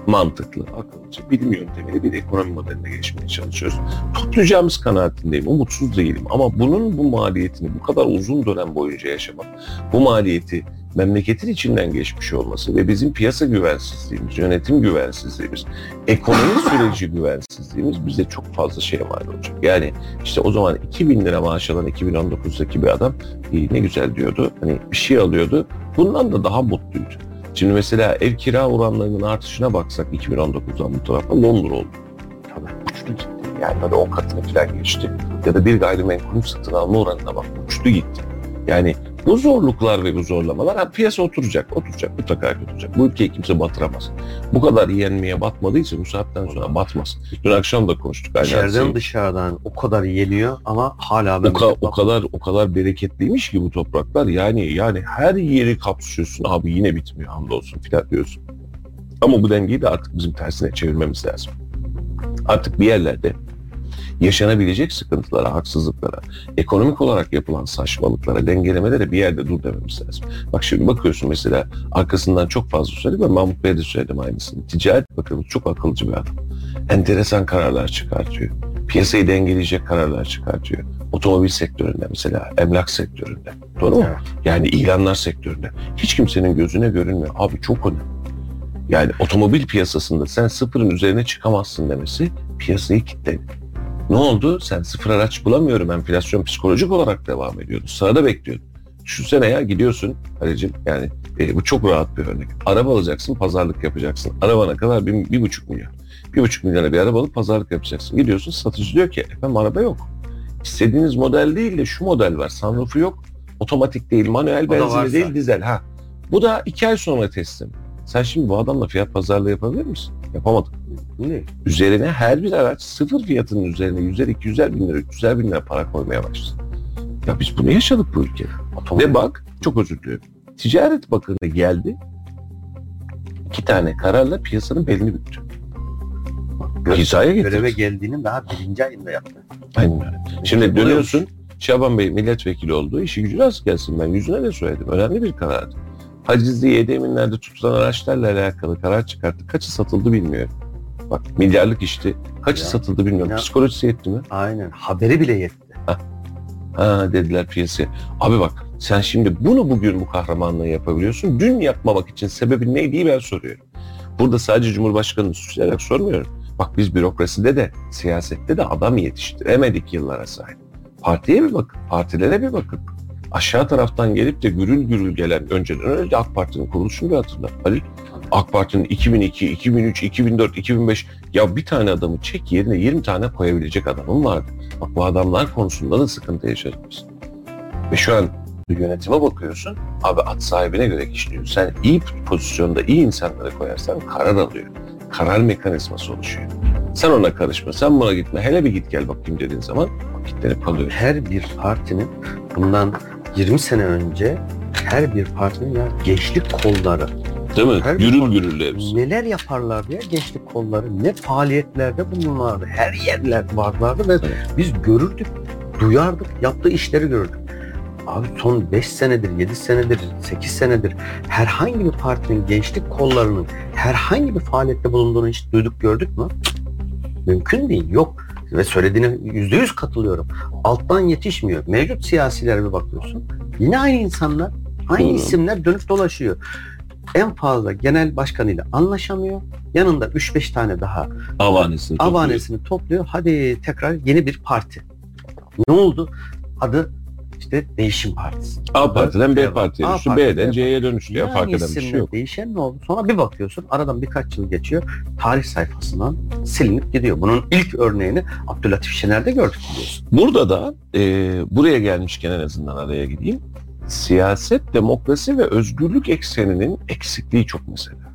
mantıklı, akıllıca, bilim yöntemiyle bir ekonomi modeline geçmeye çalışıyoruz. Tutacağımız kanaatindeyim, umutsuz değilim ama bunun bu maliyetini bu kadar uzun dönem boyunca yaşamak, bu maliyeti memleketin içinden geçmiş olması ve bizim piyasa güvensizliğimiz, yönetim güvensizliğimiz, ekonomi süreci güvensizliğimiz bize çok fazla şeye mal olacak. Yani işte o zaman 2000 lira maaş alan 2019'daki bir adam "İyi, ne güzel diyordu. Hani bir şey alıyordu. Bundan da daha mutluydu. Şimdi mesela ev kira oranlarının artışına baksak 2019'dan bu tarafa Londra oldu. Tabii uçtu gitti. Yani böyle 10 katını falan geçti. Ya da bir gayrimenkulün satın alma oranına bak uçtu gitti. Yani bu zorluklar ve bu zorlamalar ha, piyasa oturacak, oturacak, mutlaka oturacak. Bu ülkeyi kimse batıramaz. Bu kadar yenmeye batmadıysa bu saatten sonra batmaz. Dün akşam da konuştuk. İçeriden dışarıdan o kadar yeniyor ama hala O, memleket ka- o kadar o kadar bereketliymiş ki bu topraklar. Yani yani her yeri kapsıyorsun abi yine bitmiyor hamdolsun filan diyorsun. Ama bu dengeyi de artık bizim tersine çevirmemiz lazım. Artık bir yerlerde yaşanabilecek sıkıntılara, haksızlıklara, ekonomik olarak yapılan saçmalıklara, dengelemelere bir yerde dur dememiz lazım. Bak şimdi bakıyorsun mesela arkasından çok fazla söyledim ben Mahmut Bey'e de söyledim aynısını. Ticaret Bakanı çok akılcı bir adam. Enteresan kararlar çıkartıyor. Piyasayı dengeleyecek kararlar çıkartıyor. Otomobil sektöründe mesela, emlak sektöründe. Doğru mu? Yani ilanlar sektöründe. Hiç kimsenin gözüne görünmüyor. Abi çok önemli. Yani otomobil piyasasında sen sıfırın üzerine çıkamazsın demesi piyasayı kilitledi. Ne oldu? Sen sıfır araç bulamıyorum. Enflasyon psikolojik olarak devam ediyordu. Sırada bekliyordun. Düşünsene ya gidiyorsun Halicim yani e, bu çok rahat bir örnek. Araba alacaksın, pazarlık yapacaksın. Arabana kadar bir, bir buçuk milyon. Bir buçuk milyona bir araba alıp pazarlık yapacaksın. Gidiyorsun satıcı diyor ki efendim araba yok. İstediğiniz model değil de şu model var. Sunroofu yok. Otomatik değil, manuel benzinli değil, dizel. Ha. Bu da iki ay sonra teslim. Sen şimdi bu adamla fiyat pazarlığı yapabilir misin? Yapamadın. Ne? Üzerine her bir araç sıfır fiyatının üzerine 100'er, 200'er bin lira, 300'er bin lira para koymaya başladı. Ya biz bunu yaşadık bu ülkede. Otomobil. Ve bak çok özür diliyorum. Ticaret Bakanı geldi. iki tane kararla piyasanın belini büktü. Göre- Hizaya getirdi. göreve geldiğinin daha birinci ayında yaptı. Aynen öyle. Şimdi dönüyorsun Şaban Bey milletvekili oldu. İşi gücü az gelsin ben yüzüne de söyledim. Önemli bir karardı. Hacizli yedi eminlerde tutulan araçlarla alakalı karar çıkarttı. Kaçı satıldı bilmiyorum. Bak milyarlık işti. Kaçı Ya. satıldı bilmiyorum. Ya. Psikolojisi yetti mi? Aynen. Haberi bile yetti. Ha dediler piyasaya. Abi bak sen şimdi bunu bugün bu kahramanlığı yapabiliyorsun. Dün yapmamak için sebebin neydi ben soruyorum. Burada sadece Cumhurbaşkanı'nı suçlayarak sormuyorum. Bak biz bürokraside de siyasette de adam yetiştiremedik yıllara sahip. Partiye bir bakın, partilere bir bakın. Aşağı taraftan gelip de gürül gürül gelen önceden öyle AK Parti'nin kuruluşunu bir hatırla. Halil AK Parti'nin 2002, 2003, 2004, 2005 ya bir tane adamı çek yerine 20 tane koyabilecek adamım vardı. Bak bu adamlar konusunda da sıkıntı yaşadık biz. Ve şu an yönetime bakıyorsun, abi at sahibine göre işliyor. Sen iyi pozisyonda iyi insanları koyarsan karar alıyor. Karar mekanizması oluşuyor. Sen ona karışma, sen buna gitme. Hele bir git gel bakayım dediğin zaman kitlenip kalıyor. Her bir partinin bundan 20 sene önce her bir partinin ya gençlik kolları Değil mi? Her Gürül gürül hepsi. neler yaparlardı ya gençlik kolları ne faaliyetlerde bulunurlardı her yerler varlardı ve Evet. biz görürdük duyardık yaptığı işleri görürdük. Abi son 5 senedir, 7 senedir, 8 senedir herhangi bir partinin gençlik kollarının herhangi bir faaliyette bulunduğunu hiç duyduk gördük mü? Mümkün değil. Yok. Ve söylediğine yüzde yüz katılıyorum. Alttan yetişmiyor. Mevcut siyasilere bir bakıyorsun. Yine aynı insanlar, aynı Doğru. isimler dönüp dolaşıyor. En fazla genel başkanıyla anlaşamıyor. Yanında 3-5 tane daha Avanesini topluyor. avanesini topluyor. Hadi tekrar yeni bir parti. Ne oldu? Adı işte Değişim Partisi. A partiden B partiye partiden B'den C'ye dönüştü. Ya fark eden bir şey yok. Değişen ne oldu? Sonra bir bakıyorsun aradan birkaç yıl geçiyor. Tarih sayfasından silinip gidiyor. Bunun ilk örneğini Abdülatif Şener'de gördük biliyorsun. Burada da e, buraya gelmişken en azından araya gideyim. Siyaset, demokrasi ve özgürlük ekseninin eksikliği çok mesela.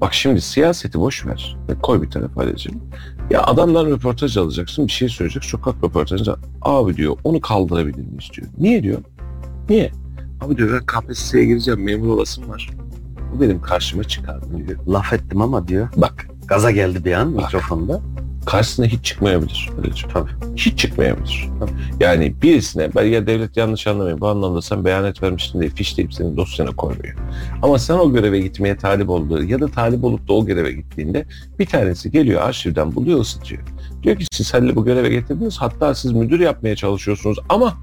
Bak şimdi siyaseti boş ver. ve Koy bir tarafa Halil'ciğim. Ya adamdan röportaj alacaksın, bir şey söyleyecek. Sokak röportajında abi diyor onu kaldırabilir miyiz diyor. Niye diyor? Niye? Abi diyor ben KPSS'ye gireceğim, memur olasım var. Bu benim karşıma çıkar diyor. Laf ettim ama diyor. Bak Gaza geldi bir an Bak. mikrofonda. Karşısına hiç çıkmayabilir. Halil'ciğim. Tabii. hiç çıkmayabilir. Tabii. Yani birisine ben ya devlet yanlış anlamayın bu anlamda sen beyanet vermiştin diye fişleyip senin dosyana koymuyor. Ama sen o göreve gitmeye talip olduğu ya da talip olup da o göreve gittiğinde bir tanesi geliyor arşivden buluyor ısıtıyor. Diyor ki siz Halil'i bu göreve getirdiniz hatta siz müdür yapmaya çalışıyorsunuz ama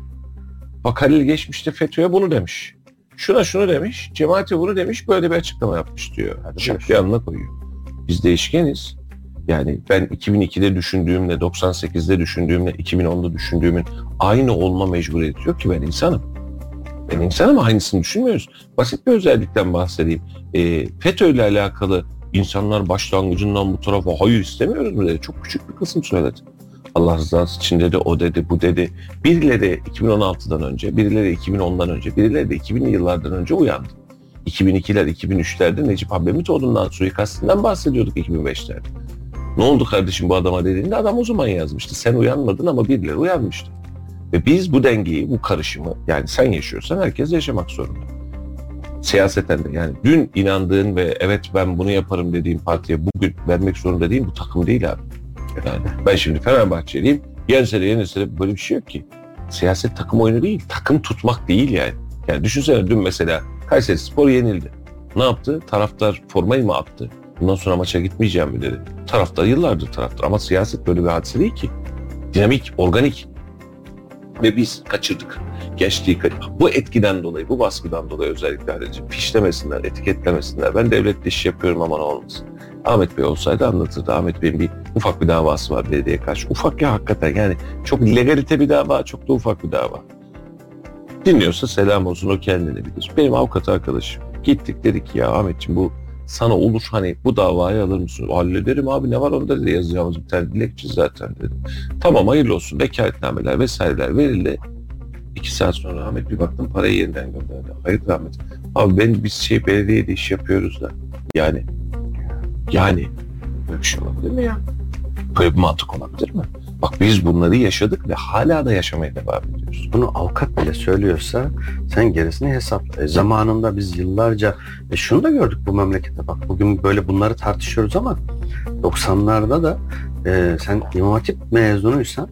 bak Halil geçmişte FETÖ'ye bunu demiş. Şuna şunu demiş, cemaate bunu demiş, böyle bir açıklama yapmış diyor. Şak buyur. yanına koyuyor. Biz değişkeniz. Yani ben 2002'de düşündüğümle, 98'de düşündüğümle, 2010'da düşündüğümün aynı olma mecburiyeti yok ki ben insanım. Ben insanım aynısını düşünmüyoruz. Basit bir özellikten bahsedeyim. E, FETÖ ile alakalı insanlar başlangıcından bu tarafa hayır istemiyoruz mu dedi. Çok küçük bir kısım söyledi. Allah rızası için dedi, o dedi, bu dedi. Birileri 2016'dan önce, birileri 2010'dan önce, birileri de 2000'li yıllardan önce uyandı. 2002'ler, 2003'lerde Necip Abdülhamitoğlu'ndan suikastinden bahsediyorduk 2005'lerde. Ne oldu kardeşim bu adama dediğinde adam o zaman yazmıştı. Sen uyanmadın ama birileri uyanmıştı. Ve biz bu dengeyi, bu karışımı yani sen yaşıyorsan herkes yaşamak zorunda. Siyaseten de yani dün inandığın ve evet ben bunu yaparım dediğin partiye bugün vermek zorunda değil bu takım değil abi. Yani ben şimdi Fenerbahçeliyim. Yense de yenilse böyle bir şey yok ki. Siyaset takım oyunu değil. Takım tutmak değil yani. Yani düşünsene dün mesela Kayseri Spor yenildi. Ne yaptı? Taraftar formayı mı attı? Bundan sonra maça gitmeyeceğim mi dedi. Taraftar yıllardır taraftar. Ama siyaset böyle bir hadise değil ki. Dinamik, organik. Ve biz kaçırdık. Gençliği kaçırdık. Bu etkiden dolayı, bu baskıdan dolayı özellikle Halil'ciğim fişlemesinler, etiketlemesinler. Ben devletle iş yapıyorum ama ne olmasın. Ahmet Bey olsaydı anlatırdı. Ahmet Bey'in bir ufak bir davası var belediyeye karşı. Ufak ya hakikaten yani çok legalite bir dava, çok da ufak bir dava. Dinliyorsa selam olsun o kendini bilir. Benim avukat arkadaşım. Gittik dedik ya Ahmetciğim bu sana olur hani bu davayı alır mısın? Hallederim abi ne var onda dedi yazacağımız bir tane dilekçe zaten dedi. Tamam hayırlı olsun vekaletnameler vesaireler verildi. İki saat sonra Ahmet bir baktım parayı yeniden gönderdi. Hayır Ahmet. Abi ben biz şey belediyede iş yapıyoruz da. Yani yani böyle bir şey olabilir mi ya? Böyle bir mantık olabilir mi? Bak biz bunları yaşadık ve hala da yaşamaya devam ediyoruz. Bunu avukat bile söylüyorsa sen gerisini hesapla. E, zamanında biz yıllarca e, şunu da gördük bu memlekette bak bugün böyle bunları tartışıyoruz ama 90'larda da e, sen İmam Hatip mezunuysan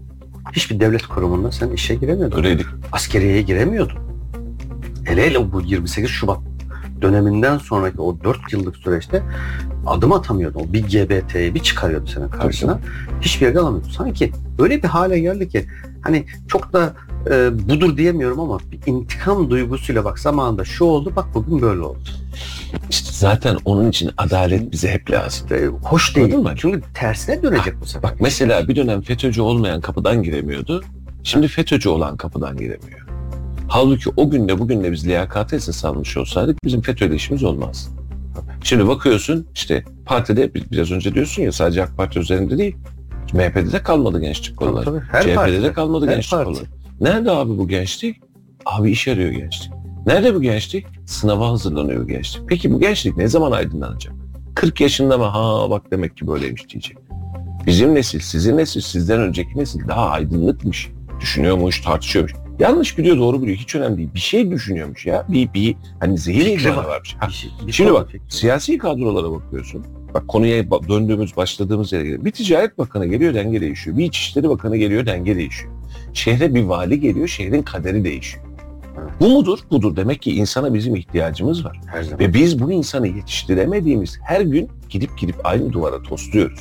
hiçbir devlet kurumunda sen işe giremiyordun. Öyleydik. Askeriyeye giremiyordun. Hele hele bu 28 Şubat döneminden sonraki o 4 yıllık süreçte adım atamıyordu. O bir GBT'yi bir çıkarıyordu senin karşına. Hiçbir yerde alamıyordu. Sanki öyle bir hale geldi ki hani çok da e, budur diyemiyorum ama bir intikam duygusuyla bak zamanında şu oldu bak bugün böyle oldu. İşte zaten onun için adalet bize hep lazım. E, hoş değil. Mı? Çünkü tersine dönecek bu sefer. Bak mesela bir dönem FETÖ'cü olmayan kapıdan giremiyordu. Şimdi FETÖ'cü olan kapıdan giremiyor. Halbuki o günle bugünle biz liyakati esas almış olsaydık bizim FETÖ'yle işimiz olmaz. Şimdi bakıyorsun işte partide biraz önce diyorsun ya sadece AK Parti üzerinde değil. MHP'de de kalmadı gençlik kolları. tabii. Her CHP'de partide. de kalmadı Her gençlik parti. kolları. Nerede abi bu gençlik? Abi iş arıyor gençlik. Nerede bu gençlik? Sınava hazırlanıyor bu gençlik. Peki bu gençlik ne zaman aydınlanacak? 40 yaşında mı? Ha bak demek ki böyleymiş diyecek. Bizim nesil, sizin nesil, sizden önceki nesil daha aydınlıkmış. Düşünüyormuş, tartışıyormuş. Yanlış biliyor, doğru biliyor. Hiç önemli değil. Bir şey düşünüyormuş ya. Bir, bir hani zehir var. varmış. Ha, Bir şey- bir Şimdi bak fikri. siyasi kadrolara bakıyorsun. Bak konuya döndüğümüz başladığımız yere geliyor. Bir ticaret bakanı geliyor denge değişiyor. Bir İçişleri Bakanı geliyor denge değişiyor. Şehre bir vali geliyor şehrin kaderi değişiyor. Bu mudur? Budur. Demek ki insana bizim ihtiyacımız var. Her zaman. Ve biz bu insanı yetiştiremediğimiz her gün gidip gidip aynı duvara tosluyoruz.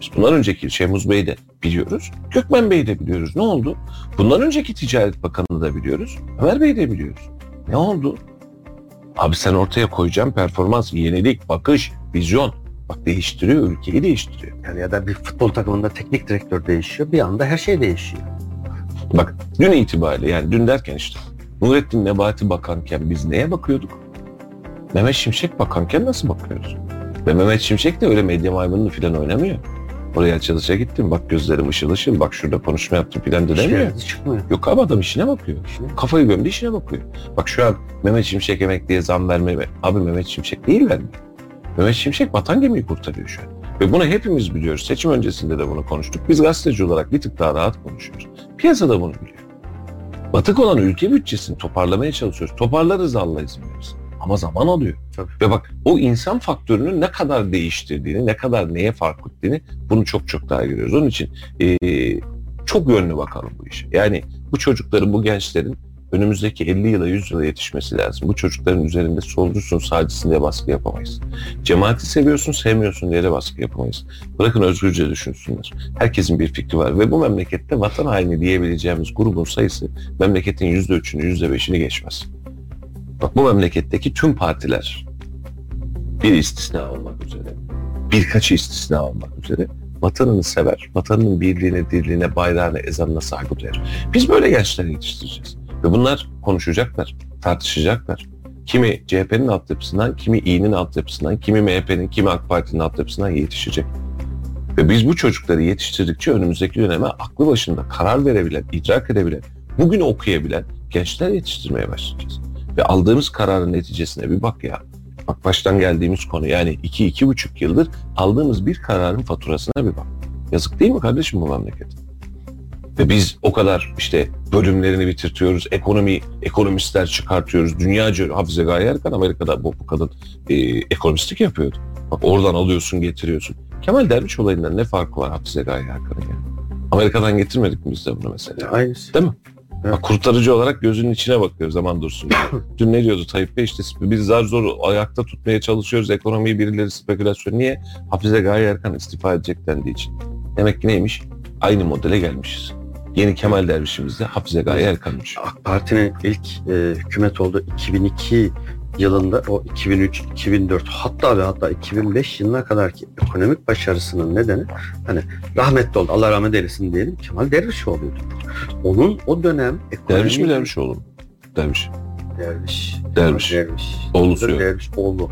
Biz bundan önceki Şemuz Bey'i de biliyoruz. Gökmen Bey'i de biliyoruz. Ne oldu? Bundan önceki Ticaret Bakanı'nı da biliyoruz. Ömer Bey'i de biliyoruz. Ne oldu? Abi sen ortaya koyacağın performans, yenilik, bakış, vizyon. Bak değiştiriyor, ülkeyi değiştiriyor. Yani ya da bir futbol takımında teknik direktör değişiyor. Bir anda her şey değişiyor. Bak dün itibariyle yani dün derken işte Nurettin Nebati bakanken biz neye bakıyorduk? Mehmet Şimşek bakanken nasıl bakıyoruz? Ve Mehmet Şimşek de öyle medya maymununu falan oynamıyor. Oraya açılışa gittim bak gözlerim ışıl ışıl bak şurada konuşma yaptım falan da demiyor. Çıkmıyor. Yok abi adam işine bakıyor. İşine. Kafayı gömdü işine bakıyor. Bak şu an Mehmet Şimşek emekliye zam verme. Abi Mehmet Şimşek değil vermiyor. Mehmet Şimşek vatan gemiyi kurtarıyor şu an. Ve bunu hepimiz biliyoruz. Seçim öncesinde de bunu konuştuk. Biz gazeteci olarak bir tık daha rahat konuşuyoruz. Piyasa da bunu biliyor. Batık olan ülke bütçesini toparlamaya çalışıyoruz. Toparlarız Allah izin verirse. Ama zaman alıyor. Tabii. Ve bak o insan faktörünü ne kadar değiştirdiğini, ne kadar neye fark ettiğini bunu çok çok daha görüyoruz. Onun için eee, çok yönlü bakalım bu işe. Yani bu çocukların, bu gençlerin önümüzdeki 50 yıla 100 yıla yetişmesi lazım. Bu çocukların üzerinde solcusun, sağcısın diye baskı yapamayız. Cemaati seviyorsun, sevmiyorsun diye de baskı yapamayız. Bırakın özgürce düşünsünler. Herkesin bir fikri var ve bu memlekette vatan haini diyebileceğimiz grubun sayısı memleketin %3'ünü, %5'ini geçmez. Bak bu memleketteki tüm partiler bir istisna olmak üzere, birkaçı istisna olmak üzere vatanını sever, vatanının birliğine, dirliğine, bayrağına, ezanına saygı duyar. Biz böyle gençler yetiştireceğiz. Ve bunlar konuşacaklar, tartışacaklar. Kimi CHP'nin altyapısından, kimi İYİ'nin altyapısından, kimi MHP'nin, kimi AK Parti'nin altyapısından yetişecek. Ve biz bu çocukları yetiştirdikçe önümüzdeki döneme aklı başında karar verebilen, idrak edebilen, bugün okuyabilen gençler yetiştirmeye başlayacağız. Ve aldığımız kararın neticesine bir bak ya. Bak baştan geldiğimiz konu yani iki, iki buçuk yıldır aldığımız bir kararın faturasına bir bak. Yazık değil mi kardeşim bu memleket? Ve biz o kadar işte bölümlerini bitirtiyoruz, ekonomi ekonomistler çıkartıyoruz. Dünyaca Hafize Gaye Erkan Amerika'da bu, bu kadın e, ekonomistlik yapıyordu. Bak oradan alıyorsun getiriyorsun. Kemal Derviş olayından ne farkı var Hafize Gaye Erkan'ın yani? Amerika'dan getirmedik mi biz de bunu mesela? Aynısı. Değil mi? Evet. Bak, kurtarıcı olarak gözünün içine bakıyoruz zaman dursun. Dün ne diyordu Tayyip Bey işte biz zar zor ayakta tutmaya çalışıyoruz ekonomiyi birileri spekülasyon. Niye? Hafize Gaye Erkan istifa edecek dendiği için. Demek ki neymiş? Aynı modele gelmişiz. Yeni Kemal Dervişimiz de Hafize Gaye Erkan'mış. AK Parti'nin ilk e, hükümet olduğu 2002 yılında o 2003, 2004 hatta ve hatta 2005 yılına kadar ki ekonomik başarısının nedeni hani rahmetli oldu. Allah rahmet eylesin diyelim. Kemal Dervişoğlu'ydu. Onun o dönem ekonomi... Derviş mi Dervişoğlu mu? Derviş. Derviş. Derviş. Derviş. Oğlusu yok. Derviş oğlu.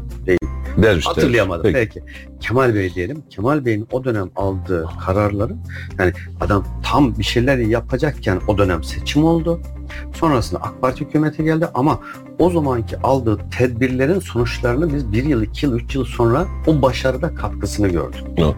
Derviş. Hatırlayamadım. Derviş. Peki. Kemal Bey diyelim. Kemal Bey'in o dönem aldığı kararların yani adam tam bir şeyler yapacakken o dönem seçim oldu. Sonrasında AK Parti hükümeti geldi ama o zamanki aldığı tedbirlerin sonuçlarını biz bir yıl, iki yıl, üç yıl sonra o başarıda katkısını gördük. Evet.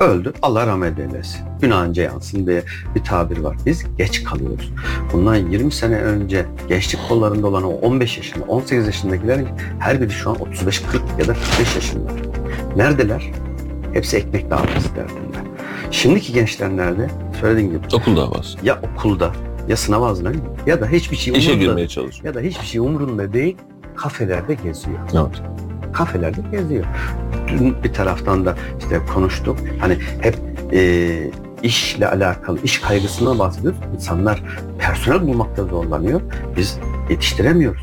Öldü. Allah rahmet eylesin. Günahınca yansın diye bir tabir var. Biz geç kalıyoruz. Bundan 20 sene önce gençlik kollarında olan o 15 yaşında, 18 yaşındakilerin her biri şu an 35, 40 ya da 45 yaşında. Neredeler? Hepsi ekmek dağıtması derdinde. Şimdiki gençler nerede? Söylediğin gibi Okul davası. ya okulda ya sınav hazırlanıyor ya da hiçbir şey İşe umurunda girmeye çalışıyor. ya da hiçbir şey umurunda değil. kafelerde geziyor. Evet. Kafelerde geziyor. Dün bir taraftan da işte konuştuk. Hani hep e, işle alakalı, iş kaygısından bahsediyoruz. İnsanlar personel bulmakta zorlanıyor. Biz yetiştiremiyoruz.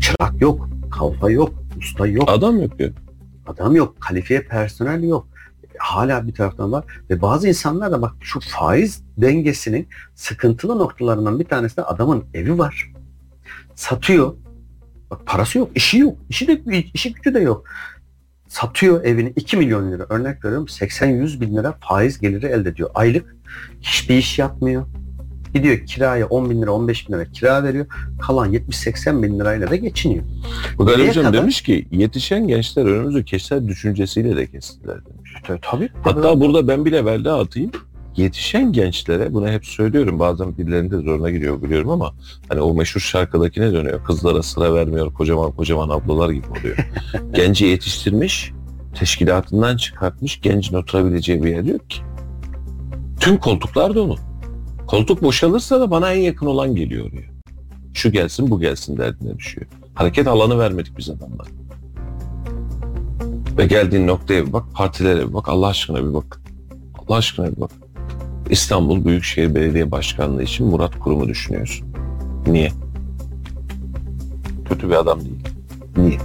Çırak yok, kalfa yok, usta yok. Adam yok ya. Adam yok, kalifiye personel yok. Hala bir taraftan var. Ve bazı insanlar da bak şu faiz dengesinin sıkıntılı noktalarından bir tanesi de adamın evi var. Satıyor. Bak parası yok, işi yok. İşi de işi gücü de yok. Satıyor evini 2 milyon lira örnek veriyorum 80-100 bin lira faiz geliri elde ediyor. Aylık hiçbir iş yapmıyor. Gidiyor kiraya 10 bin lira 15 bin lira kira veriyor. Kalan 70-80 bin lirayla da geçiniyor. Ali Nereye Hocam kadar? demiş ki yetişen gençler önümüzü keser düşüncesiyle de kestiler demiş. Tabii. tabii. Hatta burada ben bile belde atayım. Yetişen gençlere bunu hep söylüyorum bazen birilerinde zoruna gidiyor biliyorum ama hani o meşhur şarkıdakine dönüyor. Kızlara sıra vermiyor kocaman kocaman ablalar gibi oluyor. Genci yetiştirmiş, teşkilatından çıkartmış, gencin oturabileceği bir yer yok ki. Tüm koltuklar dolu. Koltuk boşalırsa da bana en yakın olan geliyor oraya. Şu gelsin bu gelsin derdine düşüyor. Hareket alanı vermedik biz adamlar. Ve geldiğin noktaya bir bak, partilere bir bak, Allah aşkına bir bak. Allah aşkına bir bak. İstanbul Büyükşehir Belediye Başkanlığı için Murat Kurum'u düşünüyorsun. Niye? Kötü bir adam değil. Niye?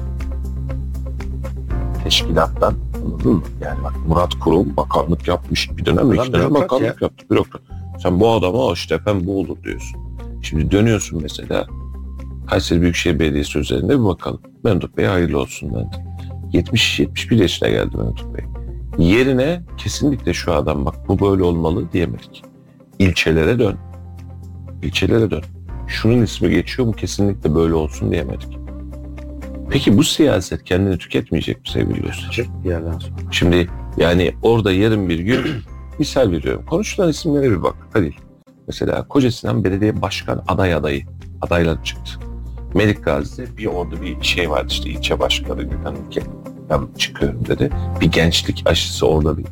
Teşkilattan anladın mı? Yani bak Murat Kurum bakanlık yapmış bir dönem Adam iki dönem bakanlık yaptı. Bürokrat. Sen bu adama "Aa işte efendim bu olur diyorsun. Şimdi dönüyorsun mesela Kayseri Büyükşehir Belediyesi üzerinde bir bakalım. Memduh Bey hayırlı olsun ben de. 70-71 yaşına geldi Memduh Bey. Yerine kesinlikle şu adam bak bu böyle olmalı diyemedik. İlçelere dön. İlçelere dön. Şunun ismi geçiyor bu kesinlikle böyle olsun diyemedik. Peki bu siyaset kendini tüketmeyecek mi sevgili Göster? Çek bir yerden sonra. Şimdi yani orada yarın bir gün misal veriyorum. Konuşulan isimlere bir bak. Hadi. Mesela Kocasinan Belediye Başkan aday adayı. Adaylar çıktı. Melik Gazi'de bir orada bir şey vardı işte ilçe başkanı Gökhan Ülke. Ben çıkıyorum dedi. Bir gençlik aşısı orada bir.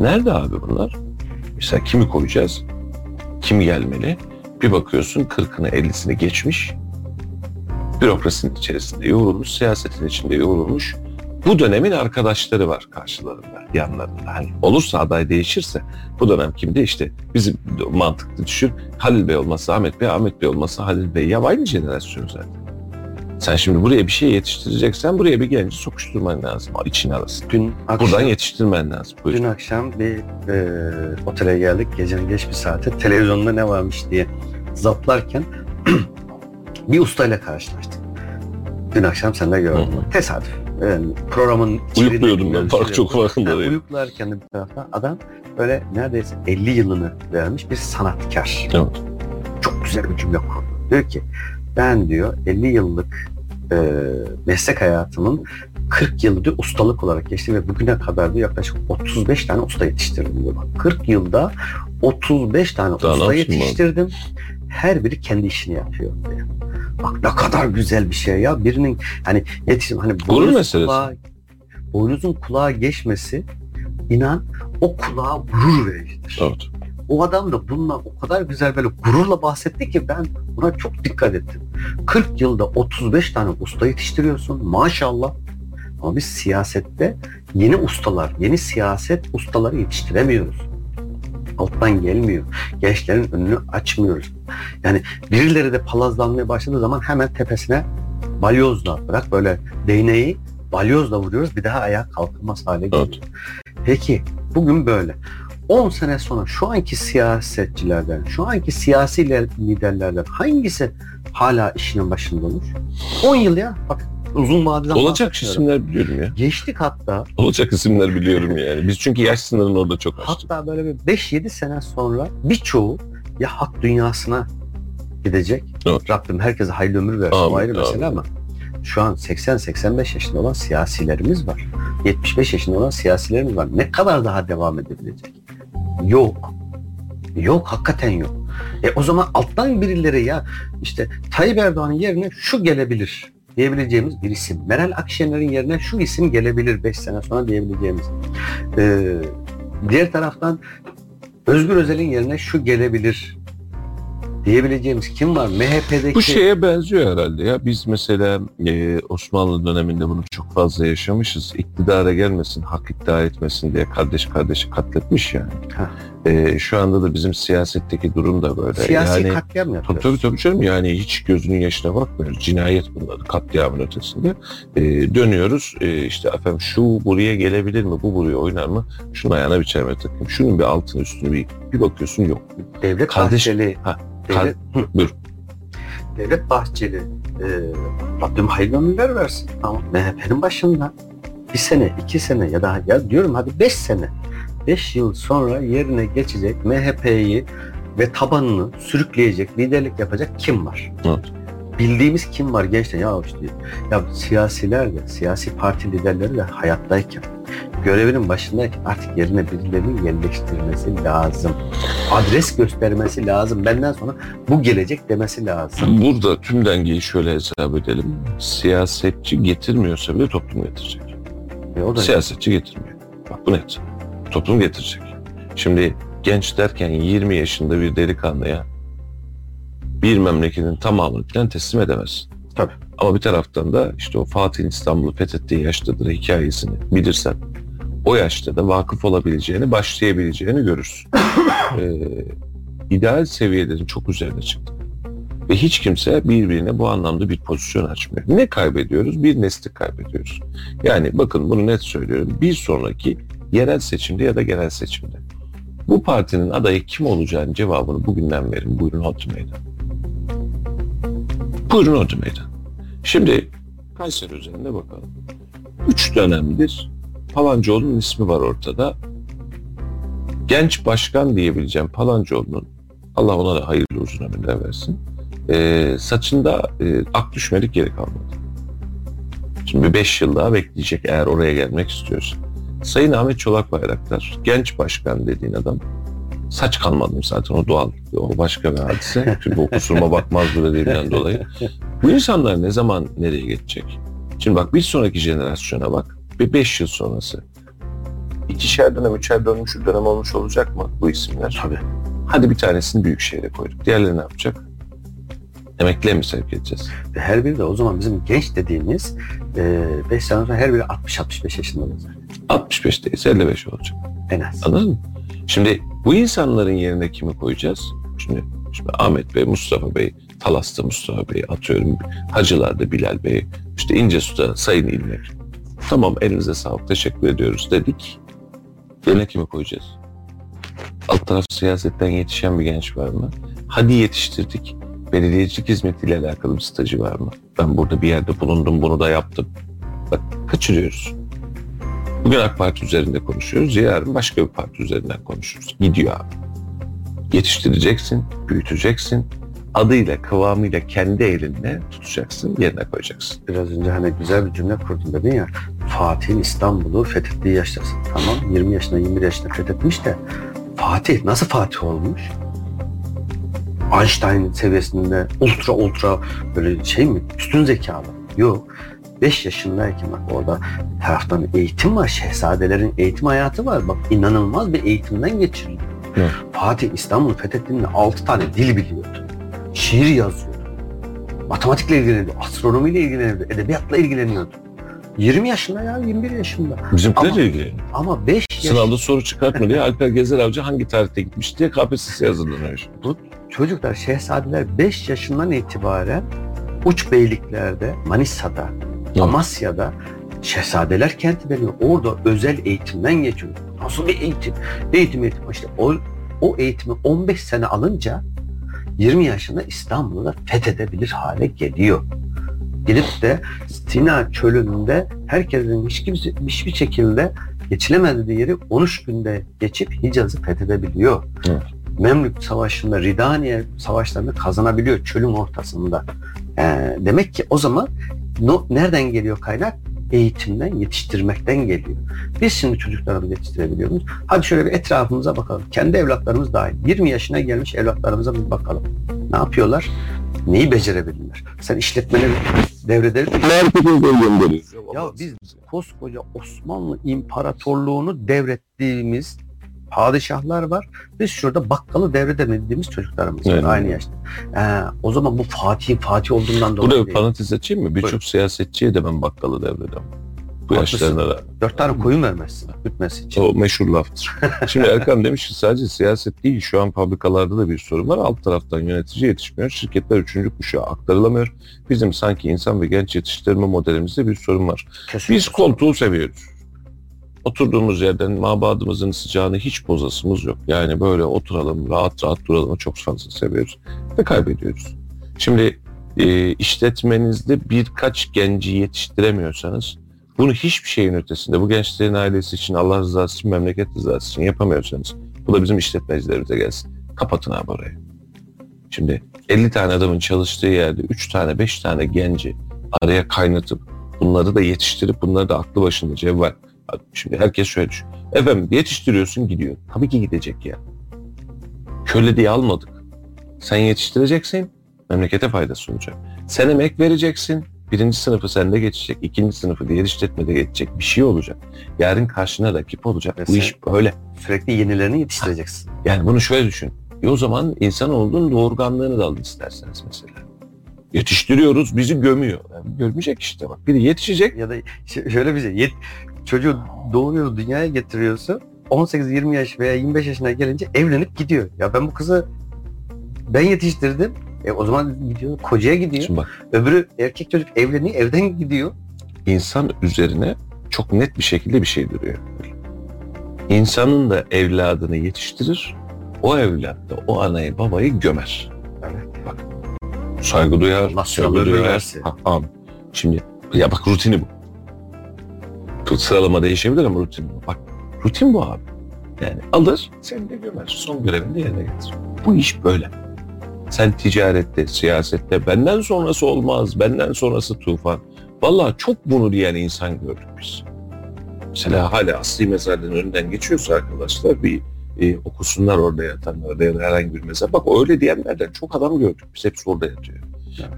Nerede abi bunlar? Mesela kimi koyacağız? Kim gelmeli? Bir bakıyorsun 40'ını 50'sini geçmiş. Bürokrasinin içerisinde yoğrulmuş, siyasetin içinde yoğrulmuş bu dönemin arkadaşları var karşılarında, yanlarında. Hani olursa aday değişirse bu dönem kimdi? İşte bizim mantıklı düşün. Halil Bey olmasa Ahmet Bey, Ahmet Bey olmasa Halil Bey. Ya aynı jenerasyon zaten. Sen şimdi buraya bir şey yetiştireceksen buraya bir genci sokuşturman lazım. içine arasın. Dün akşam, Buradan yetiştirmen lazım. Buyur. dün akşam bir e, otele geldik. Gecenin geç bir saate televizyonda ne varmış diye zaplarken bir ustayla karşılaştık. Dün akşam sen de gördün. Hı hı. Tesadüf. Yani programın içeriğini Uyukluyordum ben. Fark şey çok farkında Ha, değilim. uyuklarken de bir taraftan adam böyle neredeyse 50 yılını vermiş bir sanatkar. Evet. Çok güzel bir cümle kurdu. Diyor ki ben diyor 50 yıllık e, meslek hayatımın 40 yılı diyor ustalık olarak geçti ve bugüne kadar diyor yaklaşık 35 tane usta yetiştirdim diyor. Bak 40 yılda 35 tane Daha usta yetiştirdim. Her biri kendi işini yapıyor diyor. Bak ne kadar güzel bir şey ya. Birinin hani yetişim hani Gurur boynuz meselesi. kulağa- boynuzun kulağa geçmesi inan o kulağa gurur vericidir. Evet. O adam da bundan o kadar güzel böyle gururla bahsetti ki ben buna çok dikkat ettim. 40 yılda 35 tane usta yetiştiriyorsun maşallah. Ama biz siyasette yeni ustalar, yeni siyaset ustaları yetiştiremiyoruz. Alttan gelmiyor. Gençlerin önünü açmıyoruz. Yani birileri de palazlanmaya başladığı zaman hemen tepesine balyozla bırak böyle değneği balyozla vuruyoruz bir daha ayağa kalkılmaz hale geliyor. Evet. Peki bugün böyle. 10 sene sonra şu anki siyasetçilerden, şu anki siyasi liderlerden hangisi hala işinin başında olur? 10 yıl ya. Bak uzun vadeden Olacak isimler biliyorum ya. Geçtik hatta. Olacak isimler biliyorum yani. Biz çünkü yaş sınırını orada çok açtık. Hatta böyle bir 5-7 sene sonra birçoğu ya hak dünyasına gidecek. Evet. Rabbim herkese hayırlı ömür versin. Amin, ayrı mesele ama şu an 80-85 yaşında olan siyasilerimiz var. 75 yaşında olan siyasilerimiz var. Ne kadar daha devam edebilecek? Yok. Yok hakikaten yok. E o zaman alttan birileri ya işte Tayyip Erdoğan'ın yerine şu gelebilir diyebileceğimiz bir isim. Meral Akşener'in yerine şu isim gelebilir 5 sene sonra diyebileceğimiz. Ee, diğer taraftan Özgür Özel'in yerine şu gelebilir diyebileceğimiz kim var? MHP'deki Bu şeye benziyor herhalde ya. Biz mesela e, Osmanlı döneminde bunu çok fazla yaşamışız. İktidara gelmesin, hak iddia etmesin diye kardeş kardeşi katletmiş yani. Ha. E, şu anda da bizim siyasetteki durum da böyle. siyasi yani, katliam yapıyoruz. tabii tabii canım yani hiç gözünün yaşına bakmıyoruz. Cinayet bunlar katliamın ötesinde. E, dönüyoruz e, işte efendim şu buraya gelebilir mi bu buraya oynar mı? Şunun ayağına bir çelme takayım. Şunun bir altını üstünü bir, bir bakıyorsun yok. Devlet Kardeş- Bahçeli, Ha, Devlet, buyur. Devlet Bahçeli, e, Rabbim hayırlı ömürler versin. Ama MHP'nin başında bir sene, iki sene ya da ya diyorum hadi beş sene, beş yıl sonra yerine geçecek MHP'yi ve tabanını sürükleyecek, liderlik yapacak kim var? Evet. Bildiğimiz kim var gençler? Ya işte ya siyasiler de, siyasi parti liderleri de hayattayken, görevinin başındayken artık yerine birilerini yerleştirmesi lazım. Adres göstermesi lazım. Benden sonra bu gelecek demesi lazım. Burada tüm dengeyi şöyle hesap edelim. Siyasetçi getirmiyorsa bile toplum getirecek. E o da Siyasetçi getirmiyor. Bak bu net. Toplum getirecek. Şimdi genç derken 20 yaşında bir delikanlıya bir memleketin tamamını falan teslim edemezsin. Tabii. Ama bir taraftan da işte o Fatih'in İstanbul'u fethettiği yaştadır hikayesini bilirsen o yaşta da vakıf olabileceğini, başlayabileceğini görürsün. ee, ideal seviyelerin çok üzerine çıktı. Ve hiç kimse birbirine bu anlamda bir pozisyon açmıyor. Ne kaybediyoruz? Bir nesli kaybediyoruz. Yani bakın bunu net söylüyorum. Bir sonraki yerel seçimde ya da genel seçimde. Bu partinin adayı kim olacağının cevabını bugünden verin. Buyurun Meydan. Buyurun Hodri Meydan. Şimdi Kayseri üzerinde bakalım. Üç dönemdir Palancıoğlu'nun ismi var ortada. Genç başkan diyebileceğim Palancıoğlu'nun Allah ona da hayırlı uzun ömürler versin. Ee, saçında e, ak düşmelik geri kalmadı. Şimdi 5 yıl daha bekleyecek eğer oraya gelmek istiyorsa. Sayın Ahmet Çolak Bayraktar, genç başkan dediğin adam saç kalmadım zaten o doğal. O başka bir hadise. Çünkü o kusuruma bakmaz bu dediğimden dolayı. Bu insanlar ne zaman nereye geçecek? Şimdi bak bir sonraki jenerasyona bak. Bir 5 yıl sonrası. İkişer dönem, üçer dönem, üçer dönem olmuş olacak mı bu isimler? Tabii. Hadi bir tanesini büyük şehre koyduk. Diğerleri ne yapacak? Emekliye mi sevk edeceğiz? Ve her biri de o zaman bizim genç dediğimiz 5 sene sonra her biri 60-65 yaşında olacak. 65 değilse 55 olacak. En az. Anladın mı? Şimdi bu insanların yerine kimi koyacağız? Şimdi, şimdi Ahmet Bey, Mustafa Bey, Talas'ta Mustafa Bey, atıyorum Hacılar'da Bilal Bey, işte İncesu'da Sayın İlmek. Tamam elinize sağlık, teşekkür ediyoruz dedik. Yerine kimi koyacağız? Alt taraf siyasetten yetişen bir genç var mı? Hadi yetiştirdik. Belediyecilik hizmetiyle alakalı bir stajı var mı? Ben burada bir yerde bulundum, bunu da yaptım. Bak kaçırıyoruz. Bugün AK Parti üzerinde konuşuyoruz. Yarın başka bir parti üzerinden konuşuruz. Gidiyor abi. Yetiştireceksin, büyüteceksin. Adıyla, kıvamıyla kendi elinle tutacaksın, yerine koyacaksın. Biraz önce hani güzel bir cümle kurdun dedin ya. Fatih'in İstanbul'u fethettiği yaştasın. Tamam 20 yaşında 21 yaşında fethetmiş de Fatih nasıl Fatih olmuş? Einstein seviyesinde ultra ultra böyle şey mi? Üstün zekalı. Yok. 5 yaşındayken bak orada bir taraftan eğitim var. Şehzadelerin eğitim hayatı var. Bak inanılmaz bir eğitimden. Evet. Fatih İstanbul'u fethettiğinde 6 tane dil biliyordu. Şiir yazıyordu. Matematikle ilgileniyordu. Astronomiyle ilgileniyordu. Edebiyatla ilgileniyordu. 20 yaşında ya 21 yaşında. Bizimkilerle Ama- ilgili. Ama 5 yaş Sınavda soru çıkartma diye Alper Gezer Avcı hangi tarihte gitmiş diye KPSS'ye hazırlanıyor. şimdi. çocuklar, şehzadeler 5 yaşından itibaren uç beyliklerde, Manisa'da, Evet. Amasya'da şehzadeler kenti veriyor. Orada özel eğitimden geçiyor. Nasıl bir eğitim? Eğitim eğitim. İşte o, o eğitimi 15 sene alınca 20 yaşında İstanbul'u da fethedebilir hale geliyor. Gidip de Sina çölünde herkesin hiç kimse hiçbir şekilde geçilemediği yeri 13 günde geçip Hicaz'ı fethedebiliyor. Evet. Memlük Savaşı'nda Ridaniye savaşlarını kazanabiliyor çölün ortasında. Ee, demek ki o zaman no, nereden geliyor kaynak? Eğitimden, yetiştirmekten geliyor. Biz şimdi çocuklarımızı yetiştirebiliyor muyuz? Hadi şöyle bir etrafımıza bakalım. Kendi evlatlarımız dahil. 20 yaşına gelmiş evlatlarımıza bir bakalım. Ne yapıyorlar? Neyi becerebilirler? Sen işletmeni devreder misin? Ya biz koskoca Osmanlı İmparatorluğunu devrettiğimiz padişahlar var. Biz şurada bakkalı devredemediğimiz çocuklarımız var Evet. aynı yaşta. Ee, o zaman bu Fatih Fatih olduğundan dolayı Burada bir parantez açayım mı? Birçok siyasetçiye de ben bakkalı devredem. Bu Haklısın. yaşlarına rağmen. Dört tane koyun vermezsin bütmesi için. O meşhur laftır. Şimdi Erkan demiş ki sadece siyaset değil şu an fabrikalarda da bir sorun var. Alt taraftan yönetici yetişmiyor. Şirketler üçüncü kuşağa aktarılamıyor. Bizim sanki insan ve genç yetiştirme modelimizde bir sorun var. Kesinlikle. Biz koltuğu seviyoruz. Oturduğumuz yerden mabadımızın sıcağını hiç bozasımız yok. Yani böyle oturalım, rahat rahat duralım çok fazla seviyoruz ve kaybediyoruz. Şimdi e, işletmenizde birkaç genci yetiştiremiyorsanız bunu hiçbir şeyin ötesinde bu gençlerin ailesi için Allah rızası için memleket rızası için yapamıyorsanız bu da bizim işletmecilerimize gelsin. Kapatın abi orayı. Şimdi 50 tane adamın çalıştığı yerde 3 tane 5 tane genci araya kaynatıp bunları da yetiştirip bunları da aklı başında cevval. Şimdi herkes şöyle düşün. Efendim yetiştiriyorsun gidiyor. Tabii ki gidecek ya. Köle diye almadık. Sen yetiştireceksin, memlekete faydası olacak. Sen emek vereceksin, birinci sınıfı sende geçecek, ikinci sınıfı diğer işletmede geçecek bir şey olacak. Yarın karşına rakip olacak. Ve Bu iş böyle. Sürekli yenilerini yetiştireceksin. Yani bunu şöyle düşün. E o zaman insan olduğun doğurganlığını da alın isterseniz mesela. Yetiştiriyoruz, bizi gömüyor. Yani gömecek işte bak. Biri yetişecek, ya da şöyle bir şey. Yet, çocuğu doğuruyor, dünyaya getiriyorsun. 18-20 yaş veya 25 yaşına gelince evlenip gidiyor. Ya ben bu kızı ben yetiştirdim. E o zaman gidiyor, kocaya gidiyor. Şimdi bak Öbürü erkek çocuk evleniyor, evden gidiyor. insan üzerine çok net bir şekilde bir şey duruyor. İnsanın da evladını yetiştirir, o evlat da o anayı babayı gömer. Evet. Bak saygı duyar, Allah saygı duyar. versin. Ha, amin. Şimdi ya bak rutini bu. Bu Sıralama değişebilir ama rutin bu. Bak rutin bu abi. Yani alır seni de gömer. Son görevini yerine getirir. Bu iş böyle. Sen ticarette, siyasette benden sonrası olmaz, benden sonrası tufan. Vallahi çok bunu diyen insan gördük biz. Mesela hala asli mezarlığın önünden geçiyorsa arkadaşlar bir e, okusunlar orada yatanlar ya herhangi bir mezar. Bak öyle diyenlerden çok adam gördük. Biz hepsi orada yatıyor.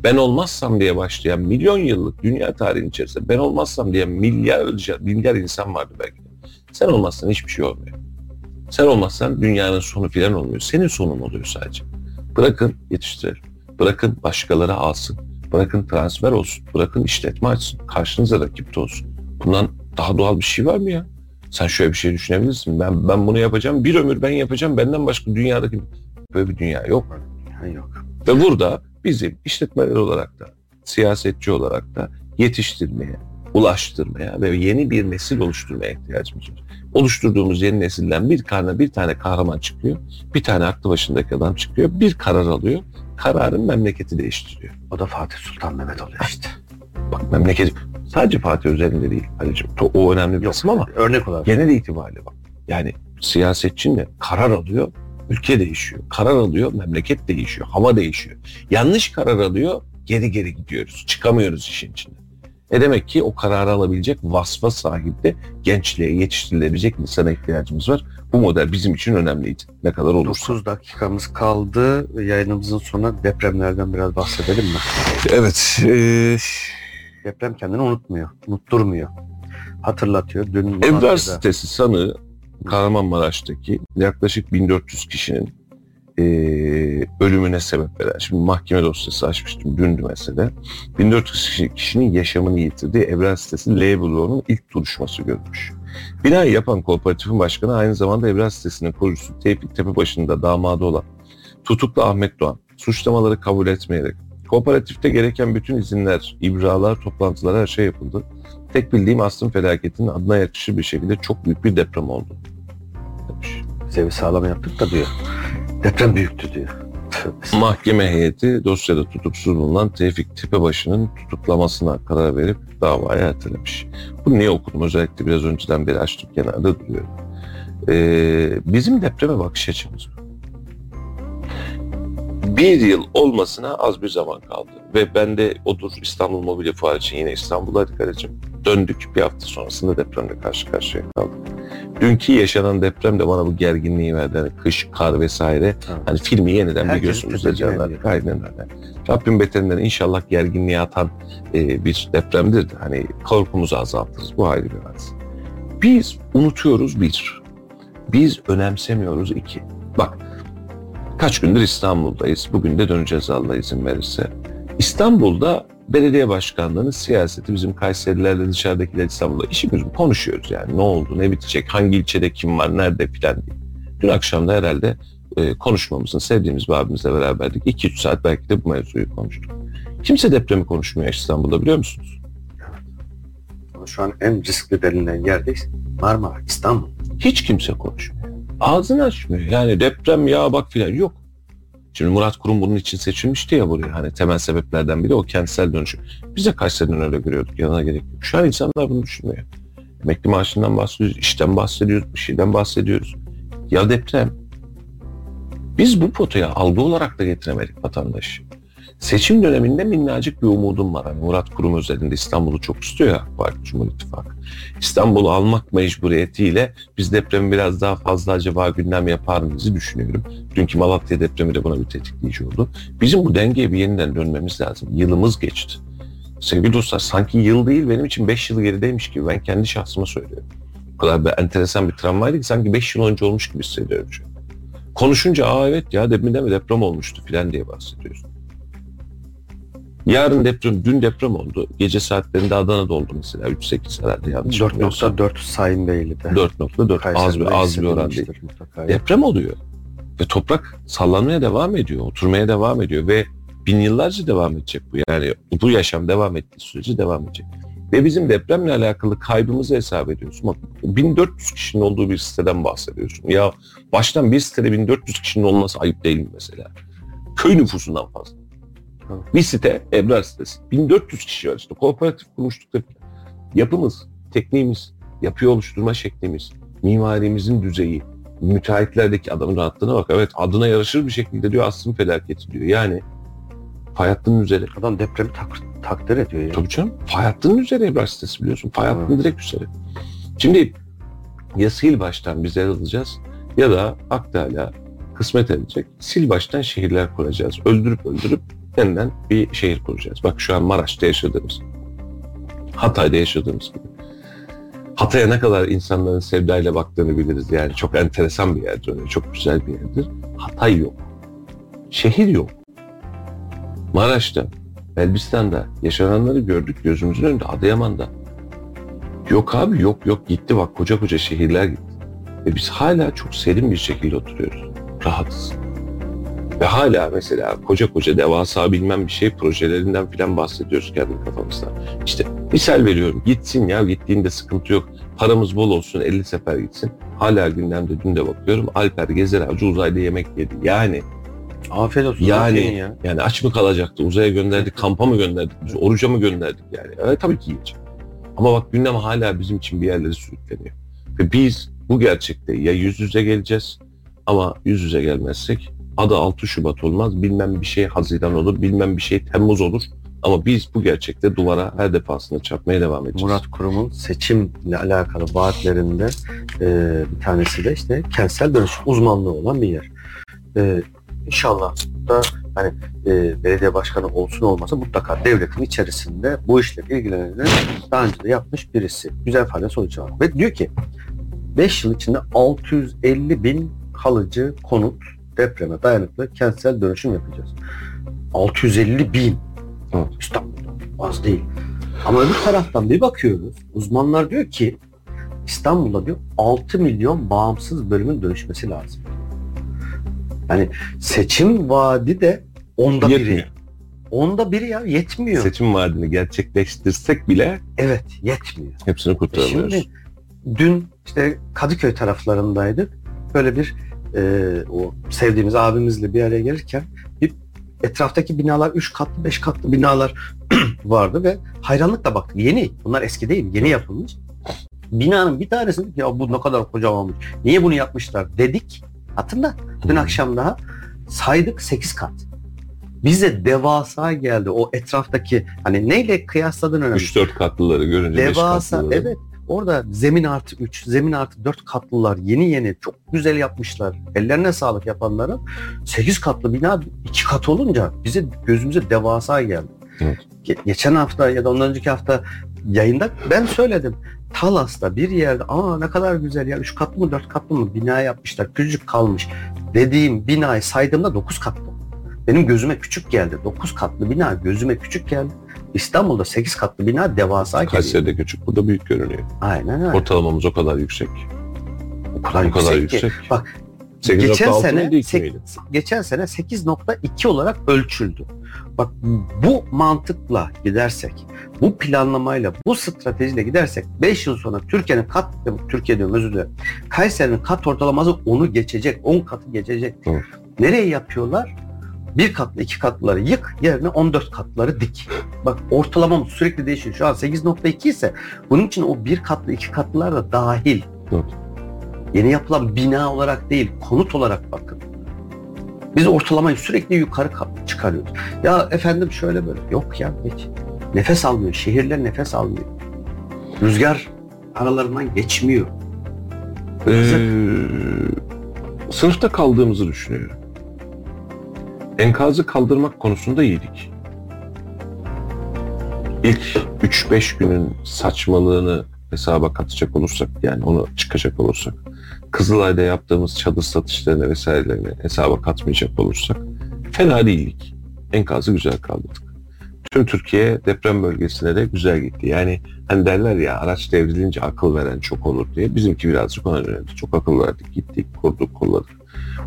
Ben olmazsam diye başlayan milyon yıllık dünya tarihinin içerisinde ben olmazsam diye milyarca, milyar insan vardı belki. Sen olmazsan hiçbir şey olmuyor. Sen olmazsan dünyanın sonu filan olmuyor. Senin sonun oluyor sadece. Bırakın yetiştirelim. Bırakın başkaları alsın. Bırakın transfer olsun. Bırakın işletme açsın. Karşınıza rakip de olsun. Bundan daha doğal bir şey var mı ya? Sen şöyle bir şey düşünebilirsin. Ben ben bunu yapacağım. Bir ömür ben yapacağım. Benden başka dünyadaki böyle bir dünya yok. Yok. Ve burada bizim işletmeler olarak da, siyasetçi olarak da yetiştirmeye, ulaştırmaya ve yeni bir nesil oluşturmaya ihtiyacımız var. Oluşturduğumuz yeni nesilden bir tane bir tane kahraman çıkıyor, bir tane aklı başındaki adam çıkıyor, bir karar alıyor, kararın memleketi değiştiriyor. O da Fatih Sultan Mehmet oluyor işte. Bak memleket sadece Fatih özelinde değil, Halicim, o önemli bir Yok. kısım ama Örnek olarak. genel itibariyle bak. Yani siyasetçinin de karar alıyor, ülke değişiyor. Karar alıyor, memleket değişiyor, hava değişiyor. Yanlış karar alıyor, geri geri gidiyoruz. Çıkamıyoruz işin içinde. Ne demek ki o kararı alabilecek vasfa sahip de gençliğe yetiştirilebilecek insana ihtiyacımız var. Bu model bizim için önemliydi. Ne kadar olursa. 9 dakikamız kaldı. Yayınımızın sonuna depremlerden biraz bahsedelim mi? Evet. eee, Deprem kendini unutmuyor, unutturmuyor. Hatırlatıyor. Dün Malatya'da- sitesi sanığı Kahramanmaraş'taki yaklaşık 1400 kişinin eee, ölümüne sebep veren. Şimdi mahkeme dosyası açmıştım dündü mesela. 1400 kişi- kişinin yaşamını yitirdiği Ebrar sitesi L bloğunun ilk duruşması görmüş. Binayı yapan kooperatifin başkanı aynı zamanda Ebrar sitesinin kurucusu Tevfik Tepebaşı'nda damadı olan tutuklu Ahmet Doğan suçlamaları kabul etmeyerek kooperatifte gereken bütün izinler, ibralar, toplantılar her şey yapıldı. Tek bildiğim aslın felaketinin adına yakışır bir şekilde çok büyük bir deprem oldu. Demiş. Biz sağlam yaptık da diyor. Deprem büyüktü diyor. Mahkeme heyeti dosyada tutuksuz bulunan Tevfik Tepebaşı'nın tutuklamasına karar verip davayı ertelemiş. Bunu niye okudum? Özellikle biraz önceden beri açtım kenarda duruyor. Ee, bizim depreme bakış açımız bu. Bir yıl olmasına az bir zaman kaldı. Ve ben de odur İstanbul Mobilya Fuarı için yine İstanbul'daydık Aracım. Döndük bir hafta sonrasında depremle karşı karşıya kaldık. Dünkü yaşanan deprem de bana bu gerginliği verdi. Hani kış, kar vesaire. Evet. Hani filmi yeniden bir Herkesi gözümüzde canlandı. Aynen öyle. Rabbim beterinden inşallah gerginliği atan e, bir depremdir. de Hani korkumuzu azaltırız. Bu ayrı bir hadise. Biz unutuyoruz bir. Biz önemsemiyoruz iki. Bak kaç gündür İstanbul'dayız. Bugün de döneceğiz Allah izin verirse. İstanbul'da belediye başkanlığının siyaseti bizim Kayserilerle dışarıdakiler İstanbul'da işimiz mi? Konuşuyoruz yani. Ne oldu, ne bitecek, hangi ilçede kim var, nerede filan diye. Dün akşam da herhalde e, konuşmamızın sevdiğimiz bir abimizle beraberdik. 2-3 saat belki de bu mevzuyu konuştuk. Kimse depremi konuşmuyor İstanbul'da biliyor musunuz? Ama Şu an en riskli denilen yerdeyiz. Marmara, İstanbul. Hiç kimse konuşmuyor. Ağzını açmıyor. Yani deprem ya bak filan yok. Şimdi Murat Kurum bunun için seçilmişti ya buraya. Hani temel sebeplerden biri o kentsel dönüşüm. Biz de kaç seneden öyle görüyorduk. Yanına gerek yok. Şu an insanlar bunu düşünmüyor. Emekli maaşından bahsediyoruz, işten bahsediyoruz, bir şeyden bahsediyoruz. Ya deprem. Biz bu potaya algı olarak da getiremedik vatandaşı. Seçim döneminde minnacık bir umudum var. Hani Murat Kurum özelinde İstanbul'u çok istiyor ya Parti Cumhur İttifakı. İstanbul'u almak mecburiyetiyle biz depremi biraz daha fazla acaba gündem yapar mıyızı düşünüyorum. Dünkü Malatya depremi de buna bir tetikleyici oldu. Bizim bu dengeye bir yeniden dönmemiz lazım. Yılımız geçti. Sevgili dostlar sanki yıl değil benim için 5 yıl gerideymiş gibi ben kendi şahsıma söylüyorum. O kadar bir enteresan bir travmaydı ki sanki 5 yıl önce olmuş gibi hissediyorum. Konuşunca aa evet ya depremde mi deprem olmuştu filan diye bahsediyoruz. Yarın deprem, dün deprem oldu. Gece saatlerinde Adana'da oldu mesela. 3-8 herhalde yanlış bilmiyorsam. 4.4 Sayın Beyli'de. 4.4 Kayseri'de az bir, az bir oran değil. mutlaka. Deprem oluyor. Ve toprak sallanmaya devam ediyor. Oturmaya devam ediyor. Ve bin yıllarca devam edecek bu. Yani bu yaşam devam ettiği sürece devam edecek. Ve bizim depremle alakalı kaybımızı hesap ediyorsun. Bak 1400 kişinin olduğu bir siteden bahsediyorsun. Ya baştan bir sitede 1400 kişinin olması ayıp değil mi mesela? Köy nüfusundan fazla. Bir site, Ebrar sitesi. 1400 kişi var işte. Kooperatif kurmuştuk da. Yapımız, tekniğimiz, yapı oluşturma şeklimiz, mimarimizin düzeyi, müteahhitlerdeki adamın rahatlığına bak. Evet adına yaraşır bir şekilde diyor aslında felaketi diyor. Yani fay hattının üzeri. Adam depremi tak- takdir ediyor ya. Tabii canım. Fay hattının üzeri Ebrar sitesi biliyorsun. Fay hattının Evet. direkt üzeri. Şimdi ya sil baştan biz el alacağız ya da Akdağ'la kısmet edecek. Sil baştan şehirler kuracağız. Öldürüp öldürüp yeniden bir şehir kuracağız. Bak şu an Maraş'ta yaşadığımız, Hatay'da yaşadığımız gibi. Hatay'a ne kadar insanların sevdayla baktığını biliriz. Yani çok enteresan bir yerdir. öyle, Çok güzel bir yerdir. Hatay yok. Şehir yok. Maraş'ta, Elbistan'da yaşananları gördük gözümüzün önünde. Adıyaman'da. Yok abi yok yok gitti bak koca koca şehirler gitti. Ve biz hala çok serin bir şekilde oturuyoruz. Rahatız. Ve hala mesela koca koca devasa bilmem bir şey projelerinden filan bahsediyoruz kendi kafamızda. İşte misal veriyorum gitsin ya gittiğinde sıkıntı yok. Paramız bol olsun 50 sefer gitsin. Hala gündemde dün de bakıyorum Alper Gezer Avcı uzayda yemek yedi. Yani Afiyet olsun. Yani- ya. yani aç mı kalacaktı? Uzaya gönderdik, kampa mı gönderdik? Oruca mı gönderdik yani? Evet tabii ki yiyecek. Ama bak gündem hala bizim için bir yerlere sürükleniyor. Ve biz bu gerçekte ya yüz yüze geleceğiz ama yüz yüze gelmezsek adı 6 Şubat olmaz. Bilmem bir şey Haziran olur, bilmem bir şey Temmuz olur. Ama biz bu gerçekte duvara her defasında çarpmaya devam edeceğiz. Murat Kurum'un seçimle alakalı vaatlerinde e, bir tanesi de işte kentsel dönüşüm uzmanlığı olan bir yer. E, inşallah da hani e, belediye başkanı olsun olmasa mutlaka devletin içerisinde bu işle ilgilenen daha önce de yapmış birisi. Güzel fayda sonucu var. Ve diyor ki 5 yıl içinde 650 bin kalıcı konut depreme dayanıklı kentsel dönüşüm yapacağız. 650 bin. Evet. İstanbul'da az değil. Ama öbür taraftan bir bakıyoruz. Uzmanlar diyor ki İstanbul'da diyor 6 milyon bağımsız bölümün dönüşmesi lazım. Yani seçim vaadi de onda biri. Yetmiyor. Onda biri ya yetmiyor. Seçim vaadini gerçekleştirsek bile evet yetmiyor. hepsini kurtaramıyoruz. Şimdi dün işte Kadıköy taraflarındaydık. Böyle bir e, o sevdiğimiz abimizle bir araya gelirken bir etraftaki binalar 3 katlı 5 katlı binalar vardı ve hayranlıkla baktık. Yeni. Bunlar eski değil. Yeni yapılmış. Binanın bir tanesi dedik, ya bu ne kadar kocamanmış. Niye bunu yapmışlar dedik. Hatırla. Dün akşam daha saydık 8 kat. Bize devasa geldi. O etraftaki hani neyle kıyasladın önemli. 3-4 katlıları görünce Devasa katlıları. evet. Orada zemin artı 3, zemin artı 4 katlılar yeni yeni çok güzel yapmışlar. Ellerine sağlık yapanların. 8 katlı bina 2 kat olunca bize gözümüze devasa geldi. Evet. Ge- geçen hafta ya da ondan önceki hafta yayında ben söyledim. Talas'ta bir yerde aa ne kadar güzel ya üç katlı mı dört katlı mı bina yapmışlar küçücük kalmış dediğim binayı saydığımda dokuz katlı. Benim gözüme küçük geldi. Dokuz katlı bina gözüme küçük geldi. İstanbul'da sekiz katlı bina devasa geliyor. Kayseri'de küçük, burada büyük görünüyor. Aynen öyle. Ortalamamız o kadar yüksek. O kadar, O kadar yüksek, ki. yüksek. Bak 8.6 geçen sene iki sek- miydi? geçen sene 8.2 olarak ölçüldü. Bak bu mantıkla gidersek, bu planlamayla, bu stratejiyle gidersek 5 yıl sonra Türkiye'nin kat, Türkiye diyorum özür dilerim. Kayseri'nin kat ortalaması onu geçecek, 10 katı geçecek. Evet. Nereye yapıyorlar? Bir katlı, iki katlıları yık, yerine 14 katları dik. Bak ortalamamız sürekli değişiyor. Şu an 8.2 ise bunun için o bir katlı, iki katlılar da dahil. Evet. Yeni yapılan bina olarak değil, konut olarak bakın. Biz ortalamayı sürekli yukarı çıkarıyoruz. Ya efendim şöyle böyle. Yok ya hiç. Nefes almıyor. Şehirler nefes almıyor. Rüzgar aralarından geçmiyor. Ee, sınıfta kaldığımızı düşünüyorum. Enkazı kaldırmak konusunda iyiydik. İlk 3-5 günün saçmalığını hesaba katacak olursak yani onu çıkacak olursak Kızılay'da yaptığımız çadır satışlarını vesairelerini hesaba katmayacak olursak fena değildik. Enkazı güzel kaldırdık. Tüm Türkiye deprem bölgesine de güzel gitti. Yani hani derler ya araç devrilince akıl veren çok olur diye. Bizimki birazcık ona yöneldi. Çok akıl verdik, gittik, kurduk, kulladık.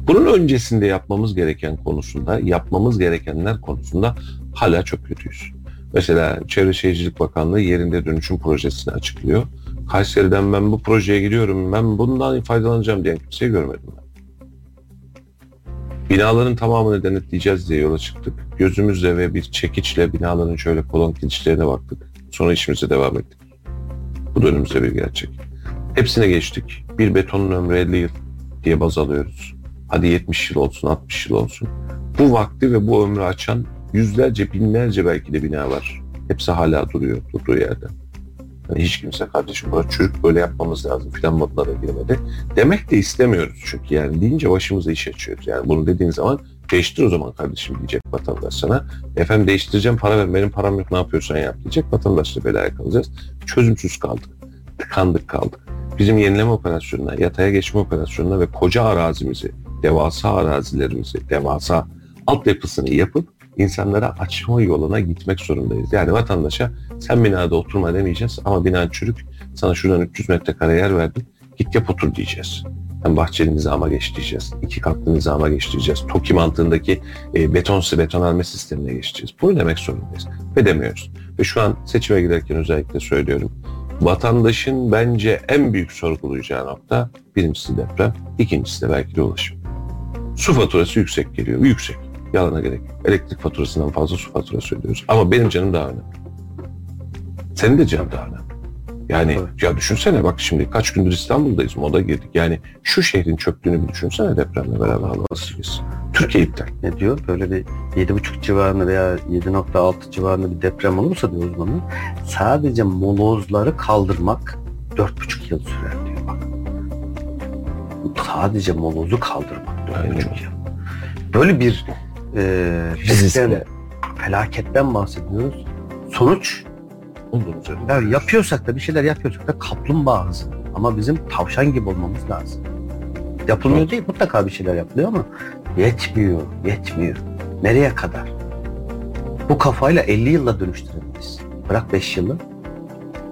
Bunun öncesinde yapmamız gereken konusunda, yapmamız gerekenler konusunda hala çok kötüyüz. Mesela Çevre Şehircilik Bakanlığı yerinde dönüşüm projesini açıklıyor. Kayseri'den ben bu projeye giriyorum, ben bundan faydalanacağım diyen kimseyi görmedim ben. Binaların tamamını denetleyeceğiz diye yola çıktık. Gözümüzle ve bir çekiçle binaların şöyle kolon kilitlerine baktık. Sonra işimize devam ettik. Bu da bir gerçek. Hepsine geçtik. Bir betonun ömrü 50 yıl diye baz alıyoruz. Hadi 70 yıl olsun, 60 yıl olsun. Bu vakti ve bu ömrü açan yüzlerce, binlerce belki de bina var. Hepsi hala duruyor, durduğu yerde. Yani hiç kimse kardeşim böyle çürük böyle yapmamız lazım filan modlara girmedi. Demek de istemiyoruz çünkü yani deyince başımıza iş açıyoruz. Yani bunu dediğin zaman değiştir o zaman kardeşim diyecek vatandaş sana. Efendim değiştireceğim para ver benim param yok ne yapıyorsan yap diyecek. Vatandaşla belaya kalacağız. Çözümsüz kaldık. Tıkandık kaldık. Bizim yenileme operasyonuna, yataya geçme operasyonuna ve koca arazimizi, devasa arazilerimizi, devasa altyapısını yapıp insanlara açma yoluna gitmek zorundayız. Yani vatandaşa sen binada oturma demeyeceğiz ama binan çürük sana şuradan 300 metrekare yer verdim git yap otur diyeceğiz. Sen bahçeli nizama geç diyeceğiz. iki katlı nizama geç diyeceğiz. TOKİ mantığındaki e, betonsu betonarme sistemine geçeceğiz. Bunu demek zorundayız. Ve demiyoruz. Ve şu an seçime giderken özellikle söylüyorum. Vatandaşın bence en büyük sorgulayacağı nokta birincisi deprem, ikincisi de belki de ulaşım. Su faturası yüksek geliyor. Yüksek. Yalana gerek. Elektrik faturasından fazla su faturası ödüyoruz. Ama benim canım daha önemli. Senin de canın daha önemli. Yani ya düşünsene bak şimdi kaç gündür İstanbul'dayız moda girdik. Yani şu şehrin çöktüğünü bir düşünsene depremle beraber havasıyız. Türkiye iptal. Ne diyor? Böyle bir 7.5 civarında veya 7.6 civarında bir deprem olursa diyor uzmanlar sadece molozları kaldırmak 4.5 yıl sürer diyor bak. Sadece molozu kaldırmak 4.5 Aynen. yıl. Böyle bir e, Riskten. felaketten bahsediyoruz. Sonuç Onun üzerinde. ya yapıyorsak da bir şeyler yapıyorsak da kaplumbağa hızı. Ama bizim tavşan gibi olmamız lazım. Yapılmıyor Evet. değil mutlaka bir şeyler yapılıyor ama yetmiyor, yetmiyor. Nereye kadar? Bu kafayla 50 yılla dönüştüremeyiz. Bırak 5 yılı.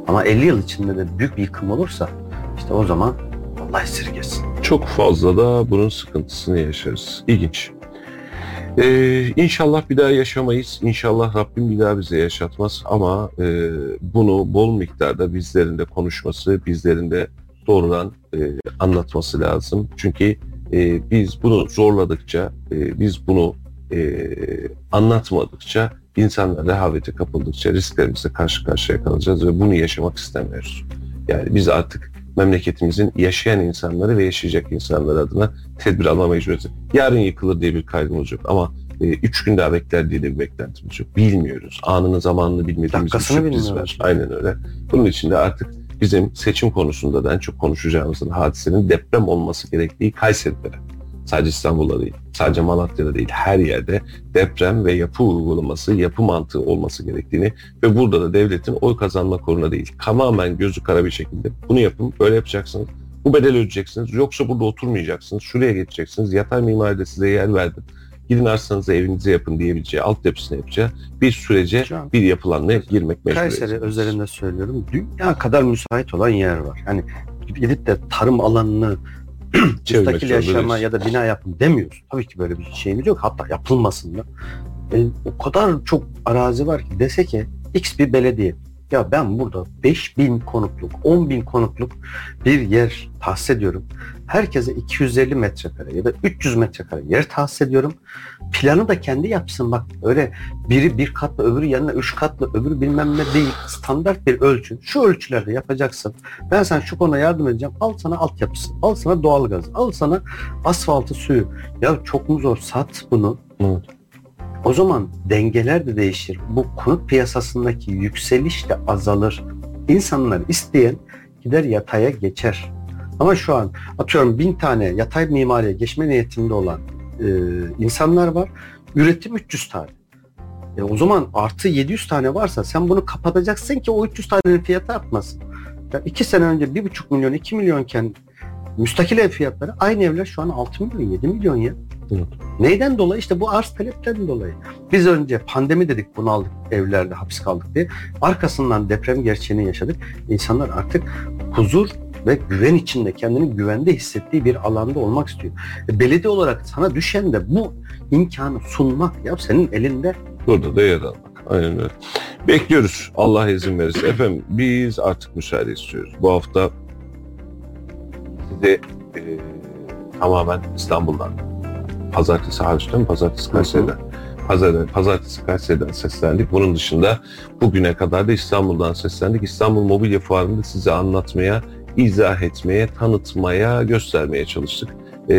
Ama 50 yıl içinde de büyük bir yıkım olursa işte o zaman Allah esirgesin. Çok fazla da bunun sıkıntısını yaşarız. İlginç. Ee, inşallah bir daha yaşamayız. İnşallah Rabbim bir daha bize yaşatmaz. Ama e, bunu bol miktarda bizlerin de konuşması, bizlerin de doğrudan e, anlatması lazım. Çünkü e, biz bunu zorladıkça, e, biz bunu e, anlatmadıkça, insanlar rehavete kapıldıkça risklerimizle karşı karşıya kalacağız ve bunu yaşamak istemiyoruz. Yani biz artık memleketimizin yaşayan insanları ve yaşayacak insanlar adına tedbir alma mecburiyeti. Yarın yıkılır diye bir kaygımız yok ama e, üç gün daha bekler diye de bir beklentimiz yok. Bilmiyoruz. Anını zamanını bilmediğimiz bir Dakikasını sürpriz var. Aynen öyle. Bunun için de artık bizim seçim konusunda da en çok konuşacağımız hadisenin deprem olması gerektiği Kayseri'de. Sadece İstanbul'da değil. sadece Malatya'da değil her yerde deprem ve yapı uygulaması, yapı mantığı olması gerektiğini ve burada da devletin oy kazanma koruna değil, tamamen gözü kara bir şekilde bunu yapın, böyle yapacaksınız, bu bedel ödeyeceksiniz, yoksa burada oturmayacaksınız, şuraya geçeceksiniz, yatay mimaride size yer verdim, gidin arsanızı evinize yapın diyebileceği, altyapısını yapacağı bir sürece bir yapılanmaya girmek mecburiyeti. Kayseri özelinde söylüyorum. Dünya kadar müsait olan yer var. Yani gidip de tarım alanını müstakil yaşama ya da bina yapın demiyoruz. Tabii ki böyle bir şeyimiz yok. Hatta yapılmasın da. E, o kadar çok arazi var ki dese ki X bir belediye ya ben burada 5000 konukluk, 10 bin konukluk bir yer tahsis ediyorum. Herkese 250 metrekare ya da 300 metrekare yer tahsis ediyorum. Planı da kendi yapsın bak öyle biri bir katlı öbürü yanına üç katlı öbürü bilmem ne değil. Standart bir ölçün. Şu ölçülerde yapacaksın. Ben sana şu konuda yardım edeceğim. Al sana altyapısı. Al sana doğalgaz. Al sana asfaltı suyu. Ya çok mu zor? Sat bunu. Evet. O zaman dengeler de değişir. Bu konut piyasasındaki yükseliş de azalır. İnsanlar isteyen gider yataya geçer. Ama şu an atıyorum bin tane yatay mimariye geçme niyetinde olan e, insanlar var. Üretim 300 tane. E o zaman artı 700 tane varsa sen bunu kapatacaksın ki o 300 tanenin fiyatı artmasın. Ya iki sene önce 1,5 milyon 2 milyonken müstakil ev fiyatları aynı evler şu an 6 milyon 7 milyon ya. Evet. Neyden dolayı? İşte bu arz talepten dolayı. Biz önce pandemi dedik bunu aldık evlerde hapis kaldık diye. Arkasından deprem gerçeğini yaşadık. İnsanlar artık huzur ve güven içinde kendini güvende hissettiği bir alanda olmak istiyor. E, belediye olarak sana düşen de bu imkanı sunmak ya senin elinde. Burada da yer almak. Aynen öyle. Bekliyoruz. Allah izin verirse. Efendim biz artık müsaade istiyoruz. Bu hafta size e, tamamen İstanbul'dan pazartesi mi? Pazartesi Kayseri'den. Pazar, pazartesi Kayseri'den seslendik. Bunun dışında bugüne kadar da İstanbul'dan seslendik. İstanbul Mobilya Fuarı'nda size anlatmaya, izah etmeye, tanıtmaya, göstermeye çalıştık. E,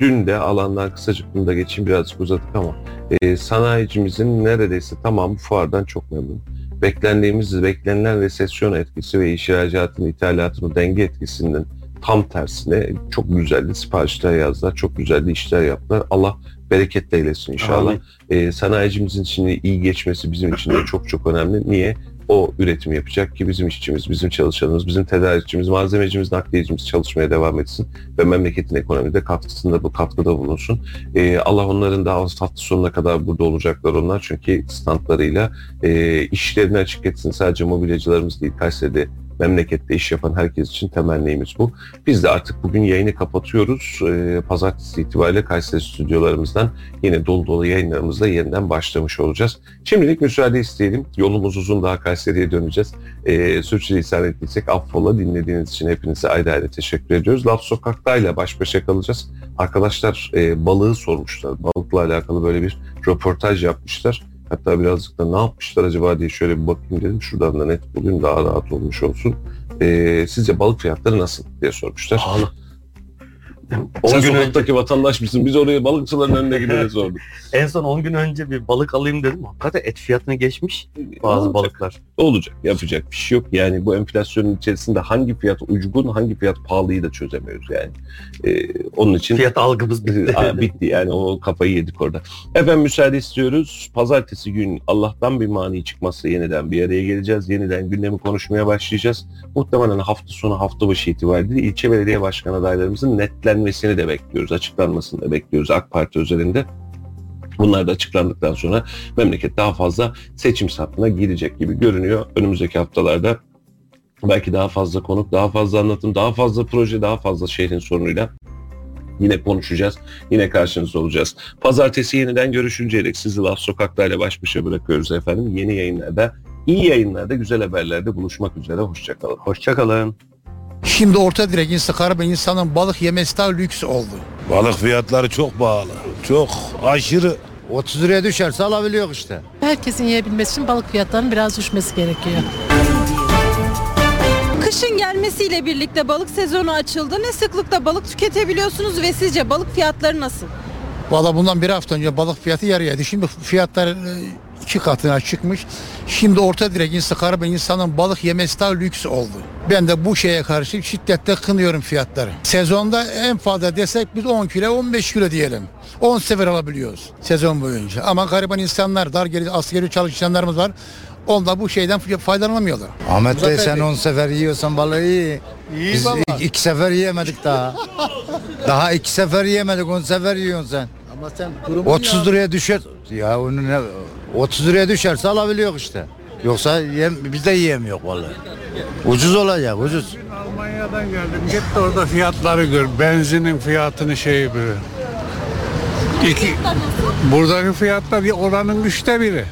dün de alandan kısacık bunu da geçeyim birazcık uzadık ama e, sanayicimizin neredeyse tamamı fuardan çok memnun. Beklendiğimiz, beklenilen resesyon etkisi ve ihracatın, ithalatın denge etkisinin tam tersine çok güzeldi siparişler yazdılar, çok güzeldi işler yaptılar. Allah bereketle eylesin inşallah. E, sanayicimizin şimdi iyi geçmesi bizim için de çok çok önemli. Niye? O üretim yapacak ki bizim işçimiz, bizim çalışanımız, bizim tedarikçimiz, malzemecimiz, nakliyecimiz çalışmaya devam etsin ve memleketin ekonomide katkısında bu katkıda bulunsun. Ee, Allah onların da hafta sonuna kadar burada olacaklar onlar çünkü standlarıyla e, işlerini açık etsin. Sadece mobilyacılarımız değil Kayseri'de memlekette iş yapan herkes için temennimiz bu. Biz de artık bugün yayını kapatıyoruz. Ee, pazartesi itibariyle Kayseri stüdyolarımızdan yine dolu dolu yayınlarımızla yeniden başlamış olacağız. Şimdilik müsaade isteyelim. Yolumuz uzun daha Kayseri'ye döneceğiz. Ee, sürçülisan ettiysek affola dinlediğiniz için hepinize ayrı ayrı teşekkür ediyoruz. Laf Sokak'tayla baş başa kalacağız. Arkadaşlar e, balığı sormuşlar. Balıkla alakalı böyle bir röportaj yapmışlar. Hatta birazcık da ne yapmışlar acaba diye şöyle bir bakayım dedim. Şuradan da net bulayım daha rahat olmuş olsun. Ee, sizce balık fiyatları nasıl diye sormuşlar. Pahalı. Sen 10 gün önce, sokaktaki vatandaş mısın? Biz oraya balıkçıların önüne gidene sorduk. en son 10 gün önce bir balık alayım dedim. Hakikaten et fiyatını geçmiş bazı Olacak. balıklar. Olacak. Yapacak bir şey yok. Yani bu enflasyonun içerisinde hangi fiyat uygun, hangi fiyat pahalıyı da çözemiyoruz yani. Ee, onun için Fiyat algımız bitti. Aa, bitti yani o kafayı yedik orada. Efendim müsaade istiyoruz. Pazartesi gün Allah'tan bir mani çıkmazsa yeniden bir araya geleceğiz. Yeniden gündemi konuşmaya başlayacağız. Muhtemelen hafta sonu hafta başı itibariyle ilçe belediye başkan adaylarımızın netlenmesini de bekliyoruz. Açıklanmasını da bekliyoruz AK Parti özelinde. Bunlar da açıklandıktan sonra memleket daha fazla seçim sattığına girecek gibi görünüyor. Önümüzdeki haftalarda belki daha fazla konuk, daha fazla anlatım, daha fazla proje, daha fazla şehrin sorunuyla yine konuşacağız. Yine karşınızda olacağız. Pazartesi yeniden görüşünceye dek sizi Laf Sokaklar'la baş başa bırakıyoruz efendim. Yeni yayınlarda, iyi yayınlarda, güzel haberlerde buluşmak üzere. Hoşçakalın. Hoşçakalın. Şimdi orta direk instakar ve insanın balık yemesi daha lüks oldu. Balık fiyatları çok pahalı. Çok aşırı. 30 liraya düşerse alabiliyor işte. Herkesin yiyebilmesi için balık fiyatlarının biraz düşmesi gerekiyor. Kışın gelmesiyle birlikte balık sezonu açıldı. Ne sıklıkla balık tüketebiliyorsunuz ve sizce balık fiyatları nasıl? Valla bundan bir hafta önce balık fiyatı yarıyaydı. Şimdi fiyatlar e, iki katına çıkmış. Şimdi orta direk instakar ve insanın balık yemesi daha lüks oldu. Ben de bu şeye karşı şiddetle kınıyorum fiyatları. Sezonda en fazla desek biz 10 kilo 15 kilo diyelim. 10 sefer alabiliyoruz sezon boyunca. Ama gariban insanlar, dar geri askeri çalışanlarımız var. Onlar bu şeyden faydalanamıyorlar. Ahmet Bey sen Bey. 10 sefer yiyorsan balığı iyi. İyi Biz baba. iki, iki sefer yiyemedik daha. daha iki sefer yiyemedik 10 sefer yiyorsun sen. Ama sen durumun 30 liraya düşer. Ya onu ne 30 liraya düşerse alabiliyor işte. Yoksa yem, biz de yiyemiyor vallahi. Ucuz olacak ucuz. Almanya'dan geldim. Git de orada fiyatları gör. Benzinin fiyatını şey böyle. İki, buradaki fiyatlar oranın üçte biri.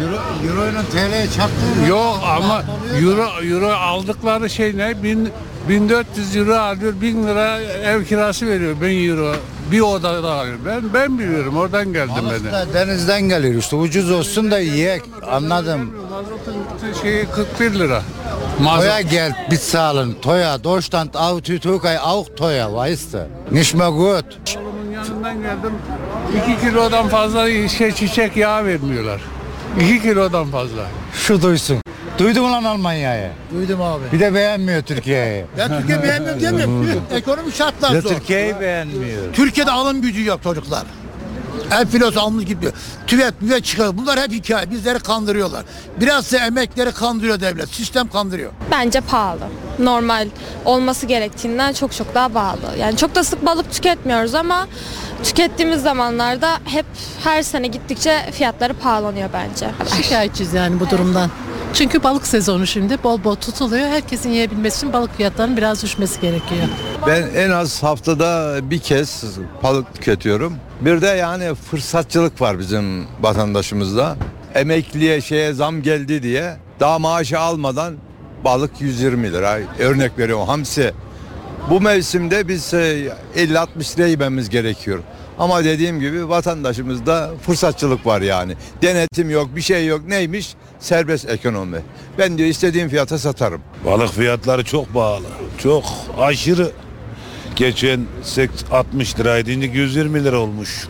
Euro, Euro ile TL'ye çarptı. Yok ama euro, euro aldıkları şey ne? Bin, 1400 euro alıyor, 1000 lira ev kirası veriyor. 1000 euro bir odada alıyor. Ben ben biliyorum oradan geldim Balık ben. da denizden geliyor işte ucuz olsun da yiyek anladım. Mazotun şeyi 41 lira. Mazot. Toya gel bezahlen, teuer, Deutschland, auch die Türkei auch teuer, weißt du. Nicht mehr gut. Oğlumun yanından geldim. 2 kilodan fazla şey çiçek yağı vermiyorlar. 2 kilodan fazla. Şu duysun. Duydun lan Almanya'yı? Duydum abi. Bir de beğenmiyor Türkiye'yi. Ben Türkiye beğenmiyorum demiyorum. Ekonomik şartlar Ya zor. Türkiye'yi beğenmiyor. Türkiye'de alım gücü yok çocuklar. Filosu almış gidiyor. Tüvet müvet çıkıyor. Bunlar hep hikaye. Bizleri kandırıyorlar. Biraz da emekleri kandırıyor devlet. Sistem kandırıyor. Bence pahalı. Normal olması gerektiğinden çok çok daha pahalı. Yani çok da sık balık tüketmiyoruz ama tükettiğimiz zamanlarda hep her sene gittikçe fiyatları pahalanıyor bence. Şikayetçiyiz yani bu durumdan. Çünkü balık sezonu şimdi bol bol tutuluyor. Herkesin yiyebilmesi için balık fiyatlarının biraz düşmesi gerekiyor. Ben en az haftada bir kez balık tüketiyorum. Bir de yani fırsatçılık var bizim vatandaşımızda. Emekliye şeye zam geldi diye daha maaşı almadan balık 120 lira. Örnek veriyorum hamsi. Bu mevsimde biz e, 50-60 liraya yememiz gerekiyor. Ama dediğim gibi vatandaşımızda fırsatçılık var yani. Denetim yok, bir şey yok. Neymiş? Serbest ekonomi. Ben diyor istediğim fiyata satarım. Balık fiyatları çok pahalı. Çok aşırı. Geçen sek- 60 liraydı şimdi 120 lira olmuş.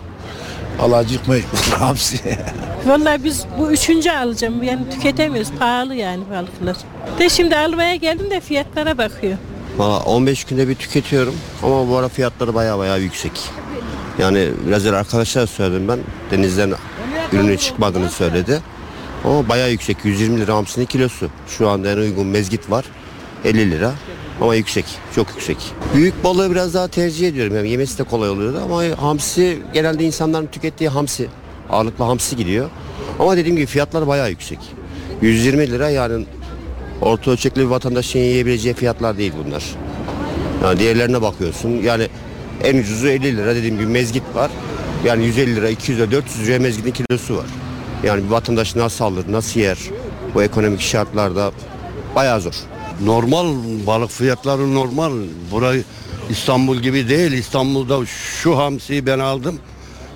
Alacık mı hamsi? Vallahi biz bu üçüncü alacağım. Yani tüketemiyoruz. Pahalı yani balıklar. De şimdi almaya geldim de fiyatlara bakıyor. Valla 15 günde bir tüketiyorum ama bu ara fiyatları baya baya yüksek. Yani biraz önce arkadaşlar söyledim ben. Denizden ürünün çıkmadığını söyledi. Ama baya yüksek. 120 lira hamsinin kilosu. Şu anda en uygun mezgit var. 50 lira. Ama yüksek. Çok yüksek. Büyük balığı biraz daha tercih ediyorum. Yani yemesi de kolay oluyordu ama hamsi genelde insanların tükettiği hamsi. Ağırlıklı hamsi gidiyor. Ama dediğim gibi fiyatlar baya yüksek. 120 lira yani orta ölçekli bir vatandaşın yiyebileceği fiyatlar değil bunlar. Yani diğerlerine bakıyorsun. Yani en ucuzu 50 lira dediğim gibi mezgit var. Yani 150 lira, 200 lira, 400 liraya mezgitin kilosu var. Yani bir vatandaş nasıl alır, nasıl yer bu ekonomik şartlarda bayağı zor. Normal balık fiyatları normal. Burayı İstanbul gibi değil. İstanbul'da şu hamsiyi ben aldım.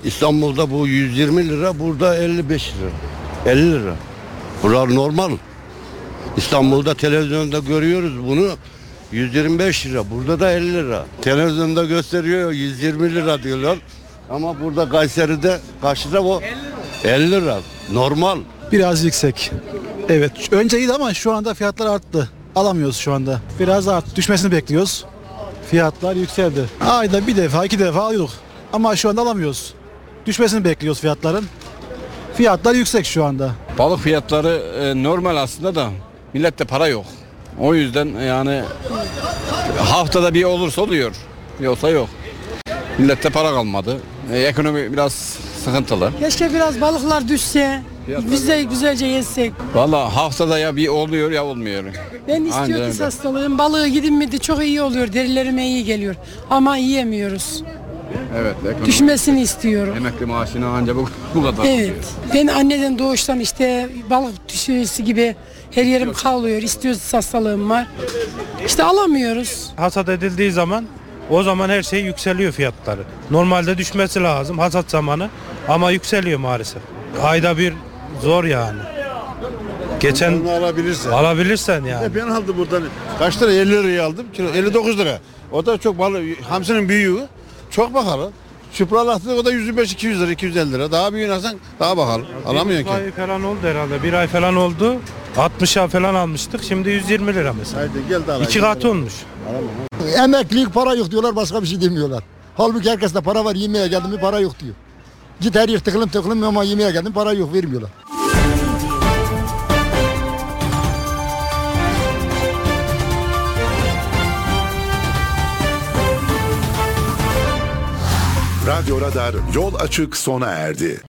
İstanbul'da bu 120 lira, burada 55 lira. 50 lira. Buralar normal. İstanbul'da televizyonda görüyoruz bunu. 125 lira. Burada da 50 lira. Televizyonda gösteriyor 120 lira diyorlar. Ama burada Kayseri'de karşıda o 50 lira. Normal. Biraz yüksek. Evet. Önce iyiydi ama şu anda fiyatlar arttı. Alamıyoruz şu anda. Biraz arttı. Düşmesini bekliyoruz. Fiyatlar yükseldi. Ayda bir defa iki defa alıyorduk. Ama şu anda alamıyoruz. Düşmesini bekliyoruz fiyatların. Fiyatlar yüksek şu anda. Balık fiyatları e, normal aslında da millette para yok. O yüzden yani haftada bir olursa oluyor. Yoksa yok. Millette para kalmadı. E, ekonomi biraz sıkıntılı. Keşke biraz balıklar düşse. Fiyatlar- Biz de güzelce yesek. Valla haftada ya bir oluyor ya olmuyor. Ben Aynen istiyorum öyle. ki hastalığım balığı gidin miydi çok iyi oluyor. Derilerime iyi geliyor. Ama yiyemiyoruz. Evet. Ekonomi, Düşmesini istiyorum. Emekli maaşına anca bu, bu kadar. Evet. Ben anneden doğuştan işte balık düşürüsü gibi her yerim kavruluyor. İstiyoruz hastalığım var. İşte alamıyoruz. Hasat edildiği zaman o zaman her şey yükseliyor fiyatları. Normalde düşmesi lazım hasat zamanı ama yükseliyor maalesef. Ayda bir zor yani. Geçen Onu alabilirsin. alabilirsen yani. Ben aldım buradan. Kaç lira? 50 liraya aldım. Kilo 59 lira. O da çok balı. Hamsinin büyüğü. Çok pahalı. Çupralatı o da 125-200 lira, 250 lira. Daha büyüğünü alsan daha pahalı. Alamıyorsun Bir ki. ay falan oldu herhalde. Bir ay falan oldu. 60'a falan almıştık. Şimdi 120 lira mesela. Haydi gel de al. İki katı olmuş. Emeklilik para yok diyorlar başka bir şey demiyorlar. Halbuki herkeste para var yemeğe geldim mi para yok diyor. Git her yer tıklım tıklım ama yemeğe geldim para yok vermiyorlar. Radyo Radar yol açık sona erdi.